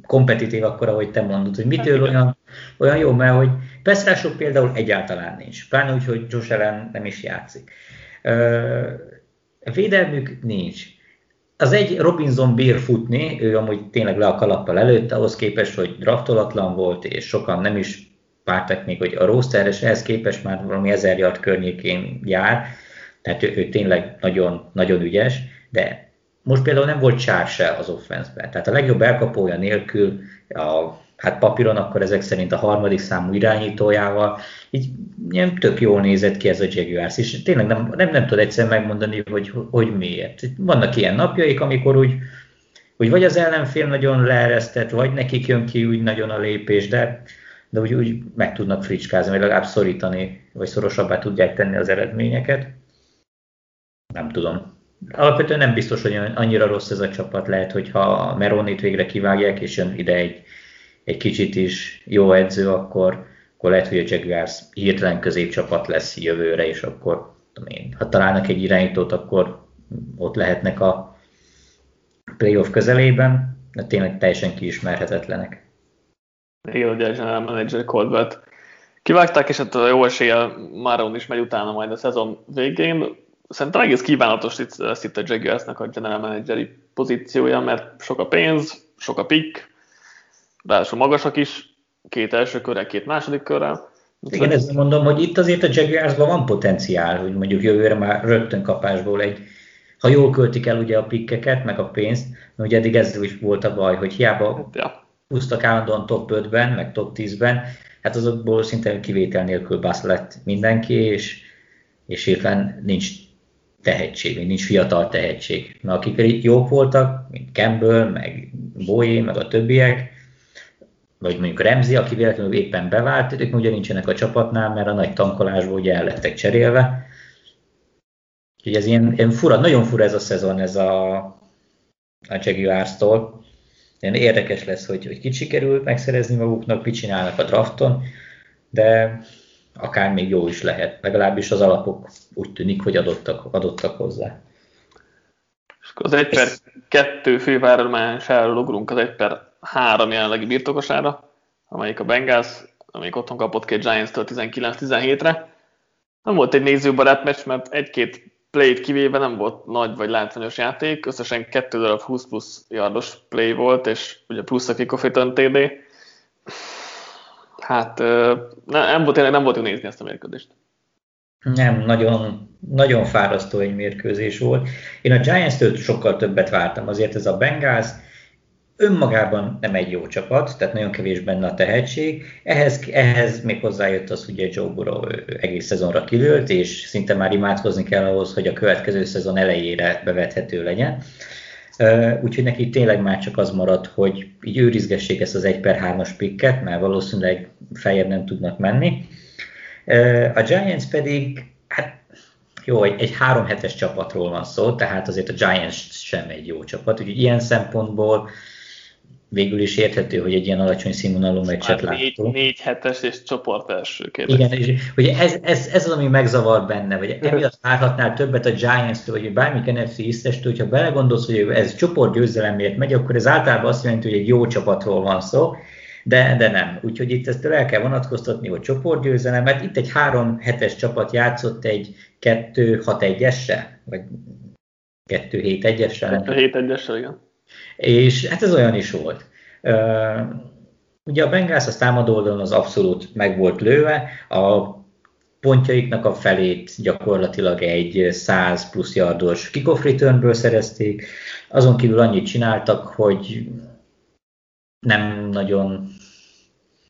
[SPEAKER 2] kompetitív akkor, ahogy te mondod, hogy mitől olyan, olyan jó, mert hogy Peszrások például egyáltalán nincs, pláne úgy, hogy Josh Allen nem is játszik. Védelmük nincs az egy Robinson bír futni, ő amúgy tényleg le a kalappal előtt, ahhoz képest, hogy draftolatlan volt, és sokan nem is vártak még, hogy a roster, és ehhez képest már valami ezer yard környékén jár, tehát ő, ő tényleg nagyon, nagyon ügyes, de most például nem volt csár se az offenszben. Tehát a legjobb elkapója nélkül a hát papíron akkor ezek szerint a harmadik számú irányítójával, így ilyen tök jól nézett ki ez a Jaguars, és tényleg nem, nem, nem tud egyszerűen megmondani, hogy, hogy miért. Vannak ilyen napjaik, amikor úgy, úgy vagy az ellenfél nagyon leeresztett, vagy nekik jön ki úgy nagyon a lépés, de, de úgy, úgy meg tudnak fricskázni, vagy legalább szorítani, vagy szorosabbá tudják tenni az eredményeket. Nem tudom. Alapvetően nem biztos, hogy annyira rossz ez a csapat lehet, hogyha Meronit végre kivágják, és jön ide egy egy kicsit is jó edző, akkor, akkor lehet, hogy a Jaguars hirtelen középcsapat lesz jövőre, és akkor tudom én, ha találnak egy irányítót, akkor ott lehetnek a playoff közelében, de tényleg teljesen kiismerhetetlenek.
[SPEAKER 1] Igen, ugye a manager Colbert kivágták, és hát jó eséllyel Máron is megy utána majd a szezon végén. Szerintem egész kívánatos lesz itt a Jaguarsnak a general manageri pozíciója, mert sok a pénz, sok a pick, ráadásul magasak is, két első körrel, két második körrel.
[SPEAKER 2] Igen, ezt mondom, hogy itt azért a Jaguarsban van potenciál, hogy mondjuk jövőre már rögtön kapásból egy, ha jól költik el ugye a pikkeket, meg a pénzt, mert ugye eddig ezzel is volt a baj, hogy hiába ja. húztak állandóan top 5-ben, meg top 10-ben, hát azokból szinte kivétel nélkül basz lett mindenki, és, és éppen nincs tehetség, nincs fiatal tehetség. Mert akik jók voltak, mint Campbell, meg Boye, meg a többiek, vagy mondjuk Remzi, aki véletlenül éppen bevált, ők ugye nincsenek a csapatnál, mert a nagy tankolásból ugye el lettek cserélve. Úgyhogy ez ilyen, ilyen fura, nagyon fura ez a szezon, ez a, a Jaguars-tól. Ilyen érdekes lesz, hogy, hogy kit sikerül megszerezni maguknak, mit csinálnak a drafton, de akár még jó is lehet. Legalábbis az alapok úgy tűnik, hogy adottak, adottak hozzá.
[SPEAKER 1] És az 1 per 2 főváromásáról ugrunk az 1 per 3 jelenlegi birtokosára, amelyik a Bengals, amelyik otthon kapott két Giants-től 19-17-re. Nem volt egy nézőbarát meccs, mert egy-két play kivéve nem volt nagy vagy látványos játék, összesen 2 darab 20 plusz yardos play volt, és ugye plusz a kickoff TD hát nem volt, tényleg nem volt jó nézni ezt a mérkőzést.
[SPEAKER 2] Nem, nagyon, nagyon fárasztó egy mérkőzés volt. Én a Giants-től sokkal többet vártam, azért ez a Bengals önmagában nem egy jó csapat, tehát nagyon kevés benne a tehetség. Ehhez, ehhez még hozzájött az, hogy Joe Burrow egész szezonra kilőtt, és szinte már imádkozni kell ahhoz, hogy a következő szezon elejére bevethető legyen. Úgyhogy neki tényleg már csak az maradt, hogy így őrizgessék ezt az 1 per 3-as pikket, mert valószínűleg feljebb nem tudnak menni. A Giants pedig, hát jó, egy, egy három hetes csapatról van szó, tehát azért a Giants sem egy jó csapat, úgyhogy ilyen szempontból végül is érthető, hogy egy ilyen alacsony színvonalú meccset
[SPEAKER 1] hát négy. Négy hetes és csoport első
[SPEAKER 2] Igen, és ugye ez, ez, ez, az, ami megzavar benne, vagy emiatt várhatnál többet a Giants-től, vagy bármik NFC East-estől, hogyha belegondolsz, hogy ez csoport győzelemért megy, akkor ez általában azt jelenti, hogy egy jó csapatról van szó, de, de nem. Úgyhogy itt ezt el kell vonatkoztatni, hogy mert itt egy három hetes csapat játszott egy 2-6-1-essel, vagy 2-7-1-essel.
[SPEAKER 1] 2-7-1-essel, igen.
[SPEAKER 2] És hát ez olyan is volt. Ugye a Bengals az támadó oldalon az abszolút meg volt lőve, a pontjaiknak a felét gyakorlatilag egy 100 plusz yardos kickoff returnből szerezték, azon kívül annyit csináltak, hogy nem nagyon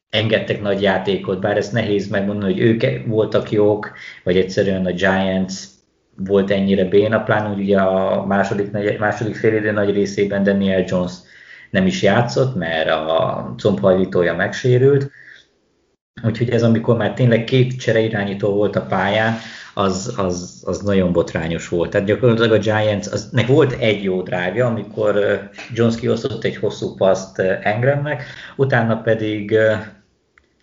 [SPEAKER 2] engedtek nagy játékot, bár ezt nehéz megmondani, hogy ők voltak jók, vagy egyszerűen a Giants volt ennyire béna, pláne hogy ugye a második, második félidő nagy részében Daniel Jones nem is játszott, mert a combhajlítója megsérült. Úgyhogy ez, amikor már tényleg két csereirányító volt a pályán, az, az, az nagyon botrányos volt. Tehát gyakorlatilag a Giants, az, nek volt egy jó drágja, amikor Jones kiosztott egy hosszú paszt Engramnek, utána pedig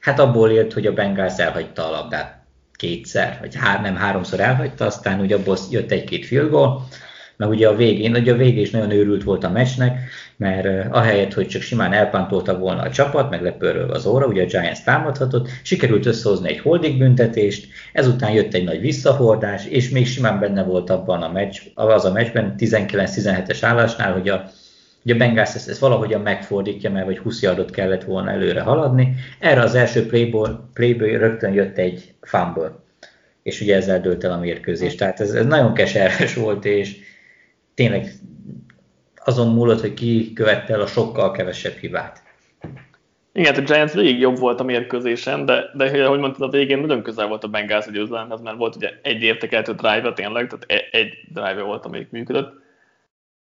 [SPEAKER 2] hát abból élt, hogy a Bengals elhagyta a labdát kétszer, vagy hár, nem háromszor elhagyta, aztán ugye abból jött egy-két field goal, meg ugye a végén, ugye a végén is nagyon őrült volt a meccsnek, mert ahelyett, hogy csak simán elpantolta volna a csapat, meg lepörög az óra, ugye a Giants támadhatott, sikerült összehozni egy holding büntetést, ezután jött egy nagy visszahordás, és még simán benne volt abban a meccs, az a meccsben 19-17-es állásnál, hogy a Ugye a Bengals ezt, ezt valahogyan megfordítja, mert vagy 20 yardot kellett volna előre haladni. Erre az első playből, playből rögtön jött egy fumble, és ugye ezzel dőlt el a mérkőzés. Tehát ez, ez nagyon keserves volt, és tényleg azon múlott, hogy ki követte el a sokkal kevesebb hibát.
[SPEAKER 1] Igen, a Giants végig jobb volt a mérkőzésen, de, de ahogy mondtad, a végén nagyon közel volt a Bengals győzelemhez, mert volt ugye egy értekeltő drive tényleg, tehát e- egy drive volt, amelyik működött,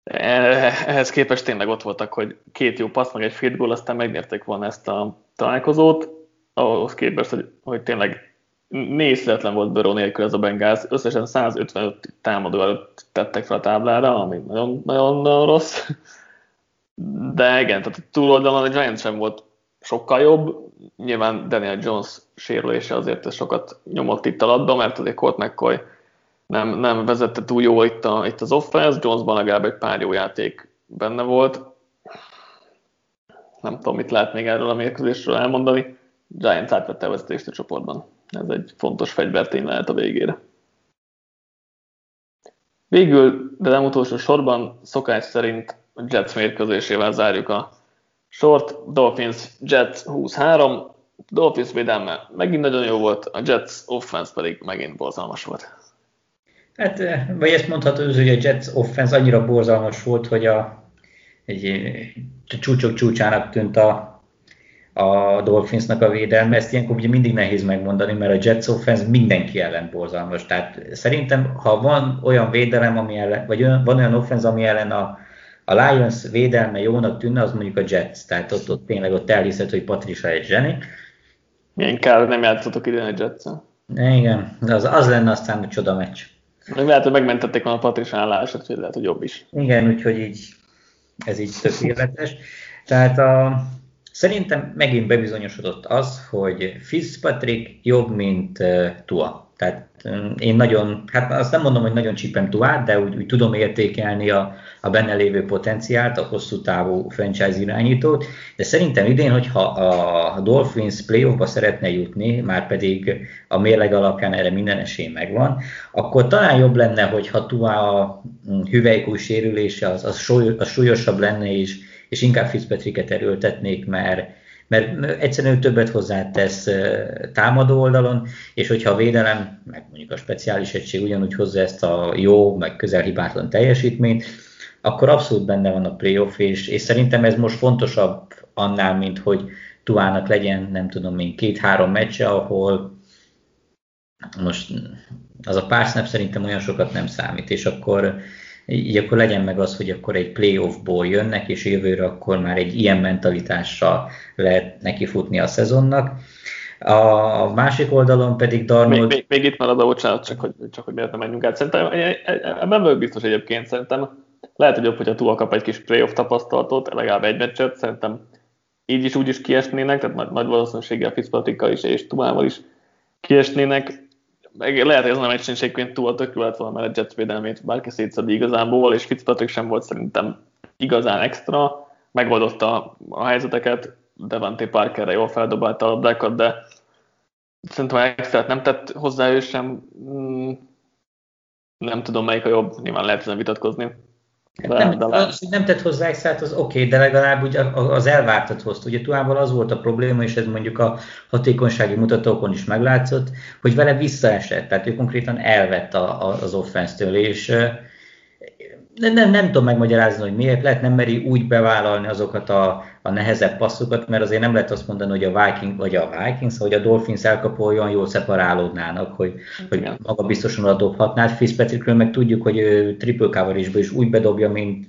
[SPEAKER 1] ehhez képest tényleg ott voltak, hogy két jó passz, meg egy field goal, aztán megnyerték volna ezt a találkozót, ahhoz képest, hogy, hogy tényleg nézhetetlen volt Burrow nélkül ez a Bengals, összesen 155 támadó előtt tettek fel a táblára, ami nagyon, nagyon, rossz. De igen, tehát a túloldalon a Giants sem volt sokkal jobb. Nyilván Daniel Jones sérülése azért sokat nyomott itt a labda, mert azért Colt McCoy nem, nem vezette túl jól itt, a, itt az offense, Jonesban legalább egy pár jó játék benne volt. Nem tudom, mit lehet még erről a mérkőzésről elmondani. Giants átvette a vezetést a csoportban. Ez egy fontos fegyvertény lehet a végére. Végül, de nem utolsó sorban, szokás szerint a Jets mérkőzésével zárjuk a Short, Dolphins, Jets 23, Dolphins védelme megint nagyon jó volt, a Jets offense pedig megint borzalmas volt.
[SPEAKER 2] Hát, vagy ezt mondhatod, hogy a Jets offense annyira borzalmas volt, hogy a, egy, egy csúcsok csúcsának tűnt a, a Dolphinsnak a védelme, ezt ilyenkor ugye mindig nehéz megmondani, mert a Jets offense mindenki ellen borzalmas. Tehát szerintem, ha van olyan védelem, ami ellen, vagy olyan, van olyan offense, ami ellen a, a Lions védelme jónak tűnne, az mondjuk a Jets. Tehát ott, ott tényleg ott elhiszed, hogy Patricia egy zseni.
[SPEAKER 1] Milyen kár, nem játszottok idén a jets
[SPEAKER 2] Igen, de az, az lenne aztán a csoda meccs.
[SPEAKER 1] Meg lehet, hogy megmentették volna a Patricia állását, hogy lehet, hogy jobb is.
[SPEAKER 2] Igen, úgyhogy így ez így tökéletes. Tehát a, Szerintem megint bebizonyosodott az, hogy Fitzpatrick jobb, mint Tua. Tehát én nagyon, hát azt nem mondom, hogy nagyon csípem Tuát, de úgy, úgy tudom értékelni a, a benne lévő potenciált, a hosszú távú franchise irányítót, de szerintem idén, hogyha a Dolphins playoffba szeretne jutni, már pedig a mérleg alapján erre minden esély megvan, akkor talán jobb lenne, hogyha Tua a hüvelykúj sérülése az, az, az súlyosabb lenne, és és inkább Fitzpatricket erőltetnék, mert, mert egyszerűen többet hozzátesz támadó oldalon, és hogyha a védelem, meg mondjuk a speciális egység ugyanúgy hozza ezt a jó, meg közel hibátlan teljesítményt, akkor abszolút benne van a playoff, és, és szerintem ez most fontosabb annál, mint hogy Tuának legyen, nem tudom én, két-három meccse, ahol most az a pár szerintem olyan sokat nem számít, és akkor így akkor legyen meg az, hogy akkor egy playoffból jönnek, és jövőre akkor már egy ilyen mentalitással lehet neki futni a szezonnak. A másik oldalon pedig Darnold...
[SPEAKER 1] Még, még, még itt marad a bocsánat, csak hogy, csak hogy miért nem menjünk át. Szerintem ebben vagyok biztos egyébként, szerintem lehet, hogy jobb, hogyha túl kap egy kis playoff tapasztalatot, legalább egy meccset, szerintem így is úgy is kiesnének, tehát nagy, nagy valószínűséggel Fitzpatrickkal is és Tumával is kiesnének meg lehet, hogy ez nem egységként túl tök lett volna, mert a Jets védelmét bárki szétszedi igazából, és Fitzpatrick sem volt szerintem igazán extra, megoldotta a helyzeteket, Devante Parkerre jól feldobálta a labdákat, de szerintem extra nem tett hozzá ő sem, mm, nem tudom melyik a jobb, nyilván lehet ezen vitatkozni.
[SPEAKER 2] De, nem, de az, hogy nem tett hozzá extrát, az oké, okay, de legalább ugye az elvártat hozta. Ugye Tuával az volt a probléma, és ez mondjuk a hatékonysági mutatókon is meglátszott, hogy vele visszaesett, tehát ő konkrétan elvett a, a, az offense-től, és nem, nem, nem tudom megmagyarázni, hogy miért lehet, nem meri úgy bevállalni azokat a, a nehezebb passzokat, mert azért nem lehet azt mondani, hogy a Viking vagy a Vikings, hogy a Dolphins elkapó olyan jól szeparálódnának, hogy, hogy maga biztosan oda dobhatná. Fitzpatrickről meg tudjuk, hogy ő triple coverage is úgy bedobja, mint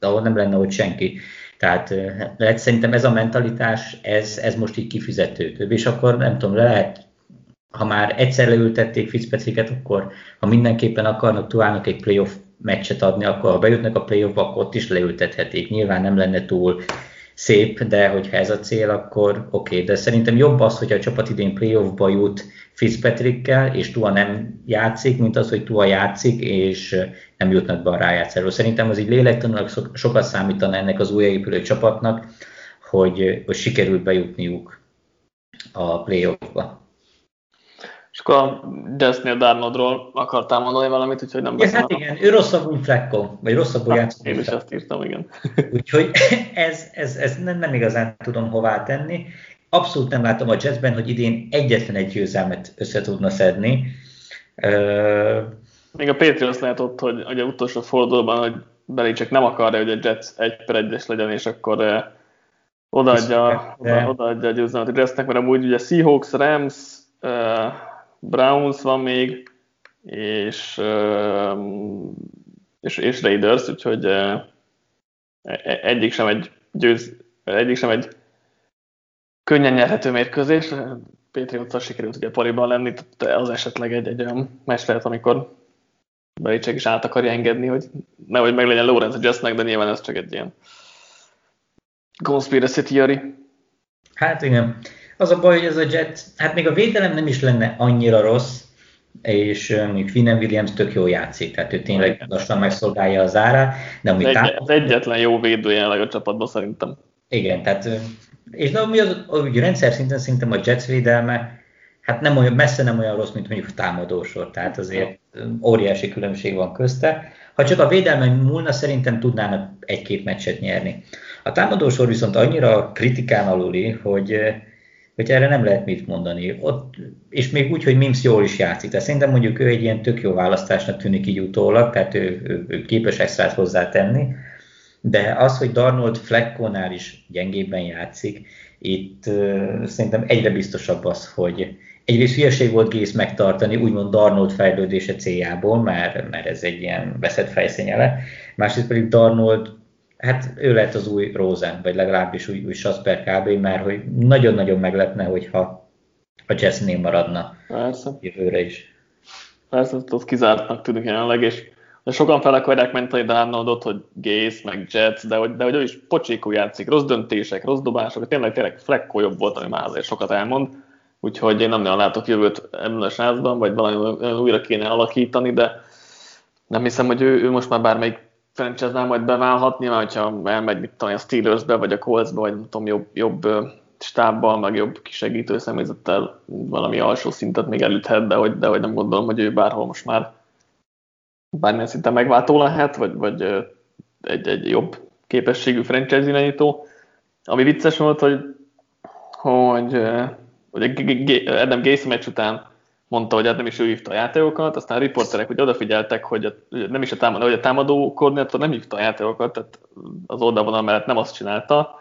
[SPEAKER 2] ahol nem lenne ott senki. Tehát lehet, szerintem ez a mentalitás, ez, ez most így kifizetődő. És akkor nem tudom, le lehet ha már egyszer leültették Fitzpatricket, akkor ha mindenképpen akarnak Tuának egy playoff meccset adni, akkor ha bejutnak a playoffba, akkor ott is leültethetik. Nyilván nem lenne túl szép, de hogyha ez a cél, akkor oké. Okay. De szerintem jobb az, hogy a csapat idén playoffba jut Fitzpatrickkel, és Tua nem játszik, mint az, hogy Tua játszik, és nem jutnak be a rájátszáról. Szerintem az így lélektanilag sokat számítana ennek az újjáépülő csapatnak, hogy, hogy sikerült bejutniuk a playoffba.
[SPEAKER 1] És akkor a Jazznél Darnoldról akartál mondani valamit, úgyhogy nem
[SPEAKER 2] beszélem. Ja, hát igen, ő rosszabb, mint Flacco, vagy rosszabbul játszott.
[SPEAKER 1] Én is ezt írtam, igen.
[SPEAKER 2] Úgyhogy ez, ez, ez nem, nem igazán tudom hová tenni. Abszolút nem látom a Jazzben, hogy idén egyetlen egy győzelmet össze tudna szedni.
[SPEAKER 1] Uh, Még a Patriots lehet ott, hogy, a utolsó fordulóban, hogy Belicek nem akarja, hogy a Jets egy per egyes legyen, és akkor uh, odaadja, oda, odaadja a győzelmet a Jetsnek, mert amúgy ugye Seahawks, Rams, uh, Browns van még, és, és, és Raiders, úgyhogy e, e, egyik sem egy győz, egyik sem egy könnyen nyerhető mérkőzés. Patriots sikerült ugye pariban lenni, tehát az esetleg egy, egy olyan meccs lehet, amikor Belichick is át akarja engedni, hogy nehogy meg legyen Lawrence a Jetsnek, de nyilván ez csak egy ilyen conspiracy theory.
[SPEAKER 2] Hát igen. Az a baj, hogy ez a Jet, hát még a védelem nem is lenne annyira rossz, és még Finn Williams tök jól játszik, tehát ő tényleg lassan megszolgálja az árát. De
[SPEAKER 1] ami egy, az egyetlen jó védő jelenleg a csapatban szerintem.
[SPEAKER 2] Igen, tehát és de ami az, úgy rendszer szinten szerintem a Jets védelme, hát nem olyan, messze nem olyan rossz, mint mondjuk a támadósor, tehát azért óriási különbség van közte. Ha csak a védelmen múlna, szerintem tudnának egy-két meccset nyerni. A támadósor viszont annyira kritikán aluli, hogy, hogy erre nem lehet mit mondani. Ott, és még úgy, hogy Mims jól is játszik. Tehát szerintem mondjuk ő egy ilyen tök jó választásnak tűnik így utólag, tehát ő, ő, ő képes extrát hozzátenni. De az, hogy Darnold Fleckónál is gyengébben játszik, itt uh, szerintem egyre biztosabb az, hogy egyrészt hülyeség volt Gész megtartani, úgymond Darnold fejlődése céljából, mert, mert ez egy ilyen veszett fejszényele, másrészt pedig Darnold, hát ő lehet az új Rosen, vagy legalábbis új, új Sasper kb., mert hogy nagyon-nagyon meglepne, hogyha a Jessnél maradna
[SPEAKER 1] Persze.
[SPEAKER 2] jövőre is.
[SPEAKER 1] Persze, az kizártnak tűnik jelenleg, és de sokan fel akarják menteni Darnoldot, hogy Gész, meg Jets, de hogy, de hogy ő is pocsékú játszik, rossz döntések, rossz dobások, tényleg, tényleg Flecko jobb volt, ami már azért sokat elmond, úgyhogy én nem nagyon látok jövőt ebben a sázban, vagy valami újra kéne alakítani, de nem hiszem, hogy ő, ő most már bármelyik franchise majd beválhat, nyilván, hogyha elmegy mit tudom, a Steelersbe, vagy a Coltsbe, vagy nem tudom, jobb, jobb stábbal, meg jobb kisegítő személyzettel valami alsó szintet még elüthet, de hogy, de hogy nem gondolom, hogy ő bárhol most már bármilyen szinten megváltó lehet, vagy, vagy egy, egy jobb képességű franchise irányító. Ami vicces volt, hogy, hogy, hogy Adam Gacy meccs után mondta, hogy hát nem is ő hívta a játékokat, aztán a riporterek ugye odafigyeltek, hogy a, nem is a támadó, hogy a támadó koordinátor nem hívta a játékokat, tehát az oldalvonal mellett nem azt csinálta,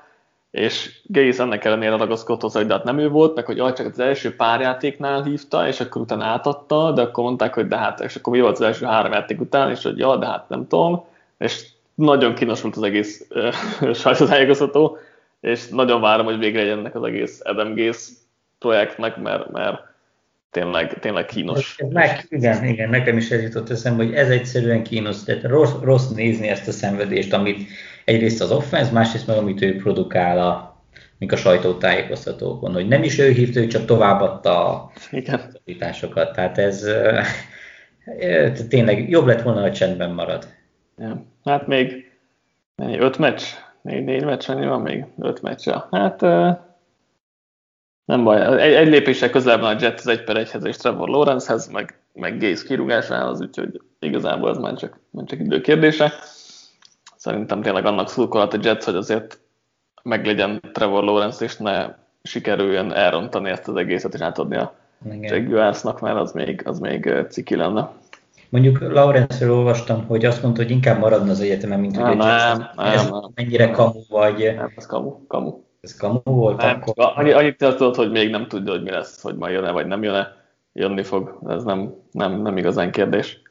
[SPEAKER 1] és Gaze ennek ellenére ragaszkodott hozzá, hogy de hát nem ő volt, meg hogy csak az első pár játéknál hívta, és akkor utána átadta, de akkor mondták, hogy de hát, és akkor mi volt az első három játék után, és hogy ja, de hát nem tudom, és nagyon kínos volt az egész sajtótájékoztató, és nagyon várom, hogy végre legyen ennek az egész Adam Gaze projektnek, mert, mert tényleg, tényleg kínos.
[SPEAKER 2] Ez meg, igen, igen, nekem is ez jutott eszembe, hogy ez egyszerűen kínos, tehát rossz, rossz nézni ezt a szenvedést, amit egyrészt az offense, másrészt meg amit ő produkál a, mink a sajtótájékoztatókon, hogy nem is ő hívta, ő csak továbbadta a állításokat. Tehát ez tényleg jobb lett volna, ha csendben marad.
[SPEAKER 1] Ja. Hát még öt meccs, négy, négy meccs, annyi van még? Öt meccs. Hát nem baj, egy, egy lépéssel közelebb van a Jets az egy per egyhez és Trevor Lawrencehez, meg, meg Gaze kirúgásához, úgyhogy igazából ez már csak, már csak idő kérdése. Szerintem tényleg annak szurkolat a Jets, hogy azért meglegyen Trevor Lawrence, és ne sikerüljön elrontani ezt az egészet, és átadni a Jaguarsnak, mert az még, az még ciki lenne.
[SPEAKER 2] Mondjuk Lawrence-ről olvastam, hogy azt mondta, hogy inkább maradna az egyetemen, mint hogy
[SPEAKER 1] nem, nem, nem, nem,
[SPEAKER 2] mennyire kamu vagy.
[SPEAKER 1] Nem, ez kamu, kamu.
[SPEAKER 2] Ez kamu volt
[SPEAKER 1] nem, akkor? Annyi, annyit tudod, hogy még nem tudja, hogy mi lesz, hogy majd jön-e, vagy nem jön-e. Jönni fog, ez nem, nem, nem igazán kérdés.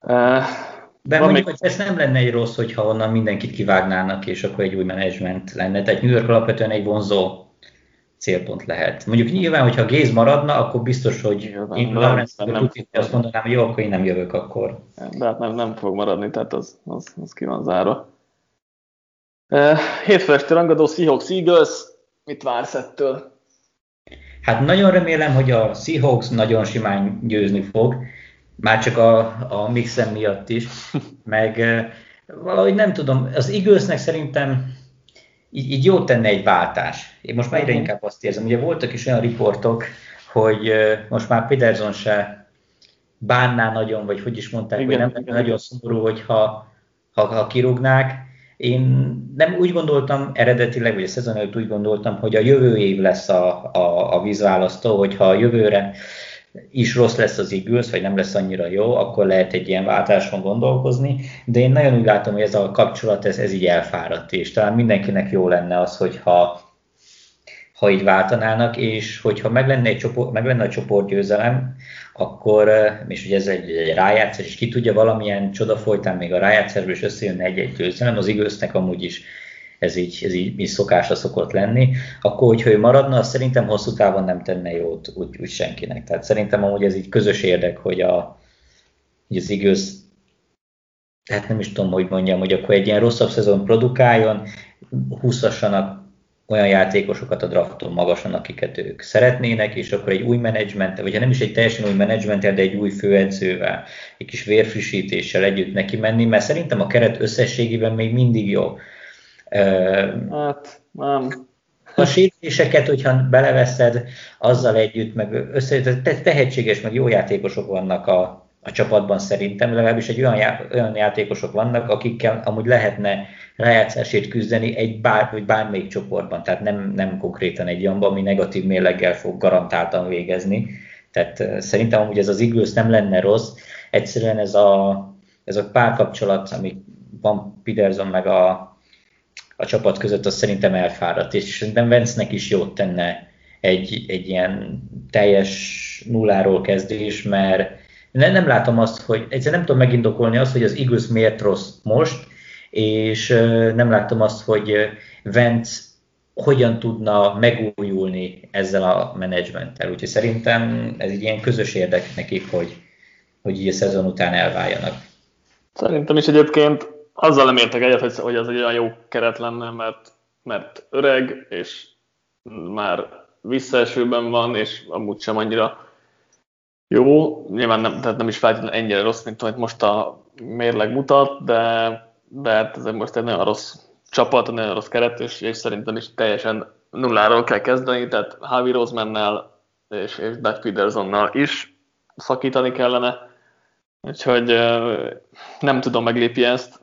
[SPEAKER 2] Uh, de Van mondjuk, még... hogy ez nem lenne egy rossz, hogyha onnan mindenkit kivágnának, és akkor egy új menedzsment lenne. Tehát New York alapvetően egy vonzó célpont lehet. Mondjuk nyilván, hogyha Géz maradna, akkor biztos, hogy nyilván, én Lawrence nem, nem, nem azt mondanám, hogy jó, akkor én nem jövök akkor.
[SPEAKER 1] De hát nem, nem fog maradni, tehát az, az, az ki van zárva. Uh, hétfő este rangadó Seahawks Eagles, mit vársz ettől?
[SPEAKER 2] Hát nagyon remélem, hogy a Seahawks nagyon simán győzni fog, már csak a, a mixem miatt is, meg valahogy nem tudom, az Eaglesnek szerintem így, így jó tenne egy váltás. Én most már egyre mhm. inkább azt érzem, ugye voltak is olyan riportok, hogy most már Peterson se bánná nagyon, vagy hogy is mondták, igen, hogy nem igen, nagyon szomorú, hogyha ha, ha kirúgnák, én nem úgy gondoltam eredetileg, vagy a szezon előtt úgy gondoltam, hogy a jövő év lesz a, a, a vízválasztó, hogyha a jövőre is rossz lesz az Eagles, vagy nem lesz annyira jó, akkor lehet egy ilyen váltáson gondolkozni, de én nagyon úgy látom, hogy ez a kapcsolat, ez, ez így elfáradt, és talán mindenkinek jó lenne az, hogyha ha így váltanának, és hogyha meg lenne, egy csoport, meg lenne a csoportgyőzelem, akkor, és ugye ez egy, egy rájátszás, és ki tudja valamilyen csoda folytán még a rájátszásból is összejönne egy-egy győzelem, az igaznek amúgy is ez így, ez így, így szokásra szokott lenni, akkor, hogyha ő maradna, az szerintem hosszú távon nem tenne jót úgy, úgy senkinek. Tehát szerintem amúgy ez így közös érdek, hogy, a, hogy az igaz, hát nem is tudom, hogy mondjam, hogy akkor egy ilyen rosszabb szezon produkáljon, húszassanak olyan játékosokat a drafton magasan, akiket ők szeretnének, és akkor egy új menedzsment, vagy ha nem is egy teljesen új menedzsment, de egy új főedzővel, egy kis vérfrissítéssel együtt neki menni, mert szerintem a keret összességében még mindig jó.
[SPEAKER 1] Hát, nem.
[SPEAKER 2] A sérüléseket, hogyha beleveszed, azzal együtt, meg össze, tehetséges, meg jó játékosok vannak a, a csapatban szerintem, legalábbis egy olyan, já, olyan játékosok vannak, akikkel amúgy lehetne rájátszásért küzdeni egy bár, vagy bármelyik csoportban, tehát nem, nem konkrétan egy olyanban, ami negatív mérleggel fog garantáltan végezni. Tehát szerintem amúgy ez az Eagles nem lenne rossz, egyszerűen ez a, ez a párkapcsolat, ami van Peterson meg a, a csapat között, az szerintem elfáradt, és szerintem Vence-nek is jót tenne egy, egy ilyen teljes nulláról kezdés, mert nem, nem látom azt, hogy egyszer nem tudom megindokolni azt, hogy az Eagles miért rossz most, és nem látom azt, hogy Vence hogyan tudna megújulni ezzel a menedzsmenttel. Úgyhogy szerintem ez egy ilyen közös érdek nekik, hogy, hogy így a szezon után elváljanak.
[SPEAKER 1] Szerintem is egyébként azzal nem értek egyet, hogy ez egy olyan jó keret lenne, mert, mert öreg, és már visszaesőben van, és amúgy sem annyira jó. Nyilván nem, tehát nem is feltétlenül ennyire rossz, mint amit most a mérleg mutat, de, de hát ez most egy nagyon rossz csapat, nagyon rossz keret, és, és szerintem is teljesen nulláról kell kezdeni, tehát Javi Rosemannel és, és Doug Petersonnal is szakítani kellene, úgyhogy nem tudom meglépi ezt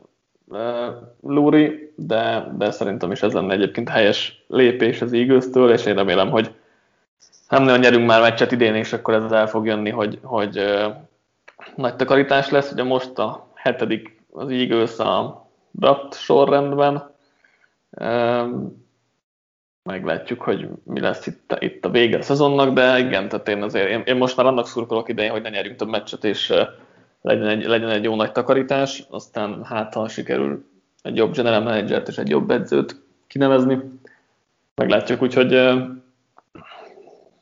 [SPEAKER 1] Lúri, de, de szerintem is ez lenne egyébként helyes lépés az eagles és én remélem, hogy nem nagyon nyerünk már meccset idén, és akkor ez el fog jönni, hogy, hogy nagy takarítás lesz. Ugye most a hetedik az Eagles a draft sorrendben. Uh, meglátjuk, hogy mi lesz itt, itt a vége a szezonnak, de igen, tehát én azért, én, én most már annak szurkolok idején, hogy ne nyerjünk több meccset, és legyen egy, legyen egy jó nagy takarítás, aztán hát ha sikerül egy jobb general manager és egy jobb edzőt kinevezni, meglátjuk, úgyhogy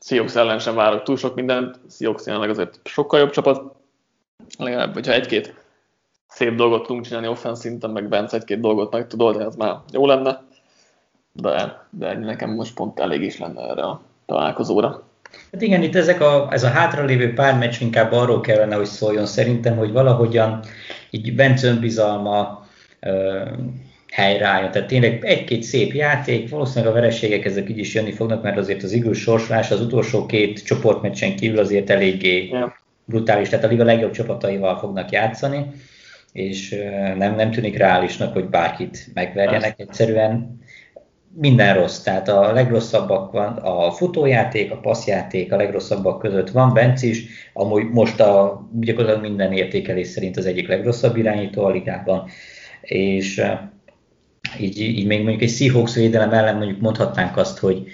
[SPEAKER 1] Seahawks ellen sem várok túl sok mindent, Seahawks jelenleg azért sokkal jobb csapat, legalább, hogyha egy-két szép dolgot tudunk csinálni offense szinten, meg Vance egy-két dolgot meg tudod, ez már jó lenne, de, de nekem most pont elég is lenne erre a találkozóra.
[SPEAKER 2] Hát igen, itt ezek a, ez a hátralévő pár meccs inkább arról kellene, hogy szóljon szerintem, hogy valahogyan így Vence önbizalma, helyreálljon. Tehát tényleg egy-két szép játék, valószínűleg a vereségek ezek így is jönni fognak, mert azért az igaz sorslás az utolsó két csoportmeccsen kívül azért eléggé yeah. brutális, tehát a liga legjobb csapataival fognak játszani, és nem, nem tűnik reálisnak, hogy bárkit megverjenek, egyszerűen. Minden rossz, tehát a legrosszabbak van a futójáték, a passzjáték, a legrosszabbak között van Benc is, amúgy most a gyakorlatilag minden értékelés szerint az egyik legrosszabb irányító a ligában, és így, így még mondjuk egy Seahawks védelem ellen mondjuk mondhatnánk azt, hogy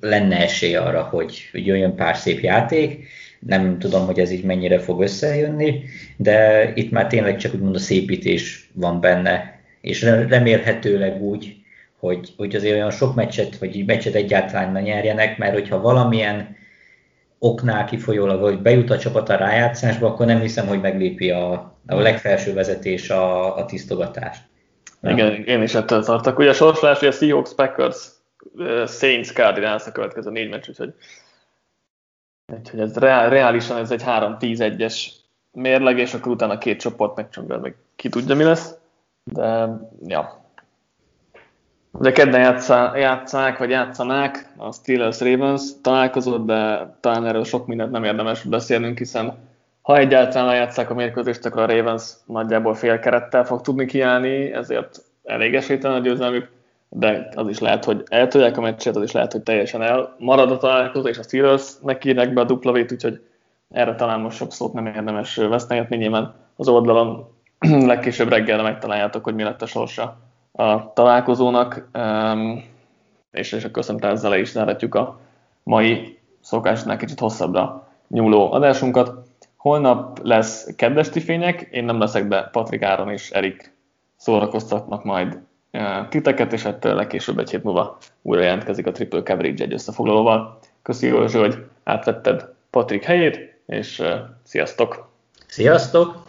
[SPEAKER 2] lenne esély arra, hogy, hogy jöjjön pár szép játék, nem tudom, hogy ez így mennyire fog összejönni, de itt már tényleg csak úgymond a szépítés van benne, és remélhetőleg úgy, hogy, hogy azért olyan sok meccset, vagy meccset egyáltalán ne nyerjenek, mert hogyha valamilyen oknál kifolyólag, hogy bejut a csapat a rájátszásba, akkor nem hiszem, hogy meglépi a, a legfelső vezetés a, a tisztogatást.
[SPEAKER 1] Nem. Igen, én is ettől tartok. Ugye a sorsolás, hogy a Seahawks, Packers, Saints, Cardinals a következő négy meccs, úgyhogy, úgyhogy ez reálisan ez egy 3-10-1-es mérleg, és akkor utána két csoport megcsöngel, meg ki tudja mi lesz. De, ja. De kedden játszá, játszák, vagy játszanák a Steelers-Ravens találkozott, de talán erről sok mindent nem érdemes beszélnünk, hiszen ha egyáltalán lejátszák a mérkőzést, akkor a Ravens nagyjából fél kerettel fog tudni kiállni, ezért elég esélytelen a győzelmük, de az is lehet, hogy eltolják a meccset, az is lehet, hogy teljesen elmarad a találkozó, és a Steelers megkírnek be a duplavét, úgyhogy erre talán most sok szót nem érdemes vesztegetni, nyilván az oldalon legkésőbb reggelre megtaláljátok, hogy mi lett a sorsa a találkozónak, és, és akkor szerintem ezzel is zárhatjuk a mai szokásnál kicsit hosszabbra nyúló adásunkat. Holnap lesz kedvesti fények, én nem leszek, de Patrik Áron és Erik szórakoztatnak majd titeket, és ettől legkésőbb egy hét múlva újra jelentkezik a Triple Coverage egy összefoglalóval. Köszönjük, hogy átvetted Patrik helyét, és sziasztok!
[SPEAKER 2] Sziasztok!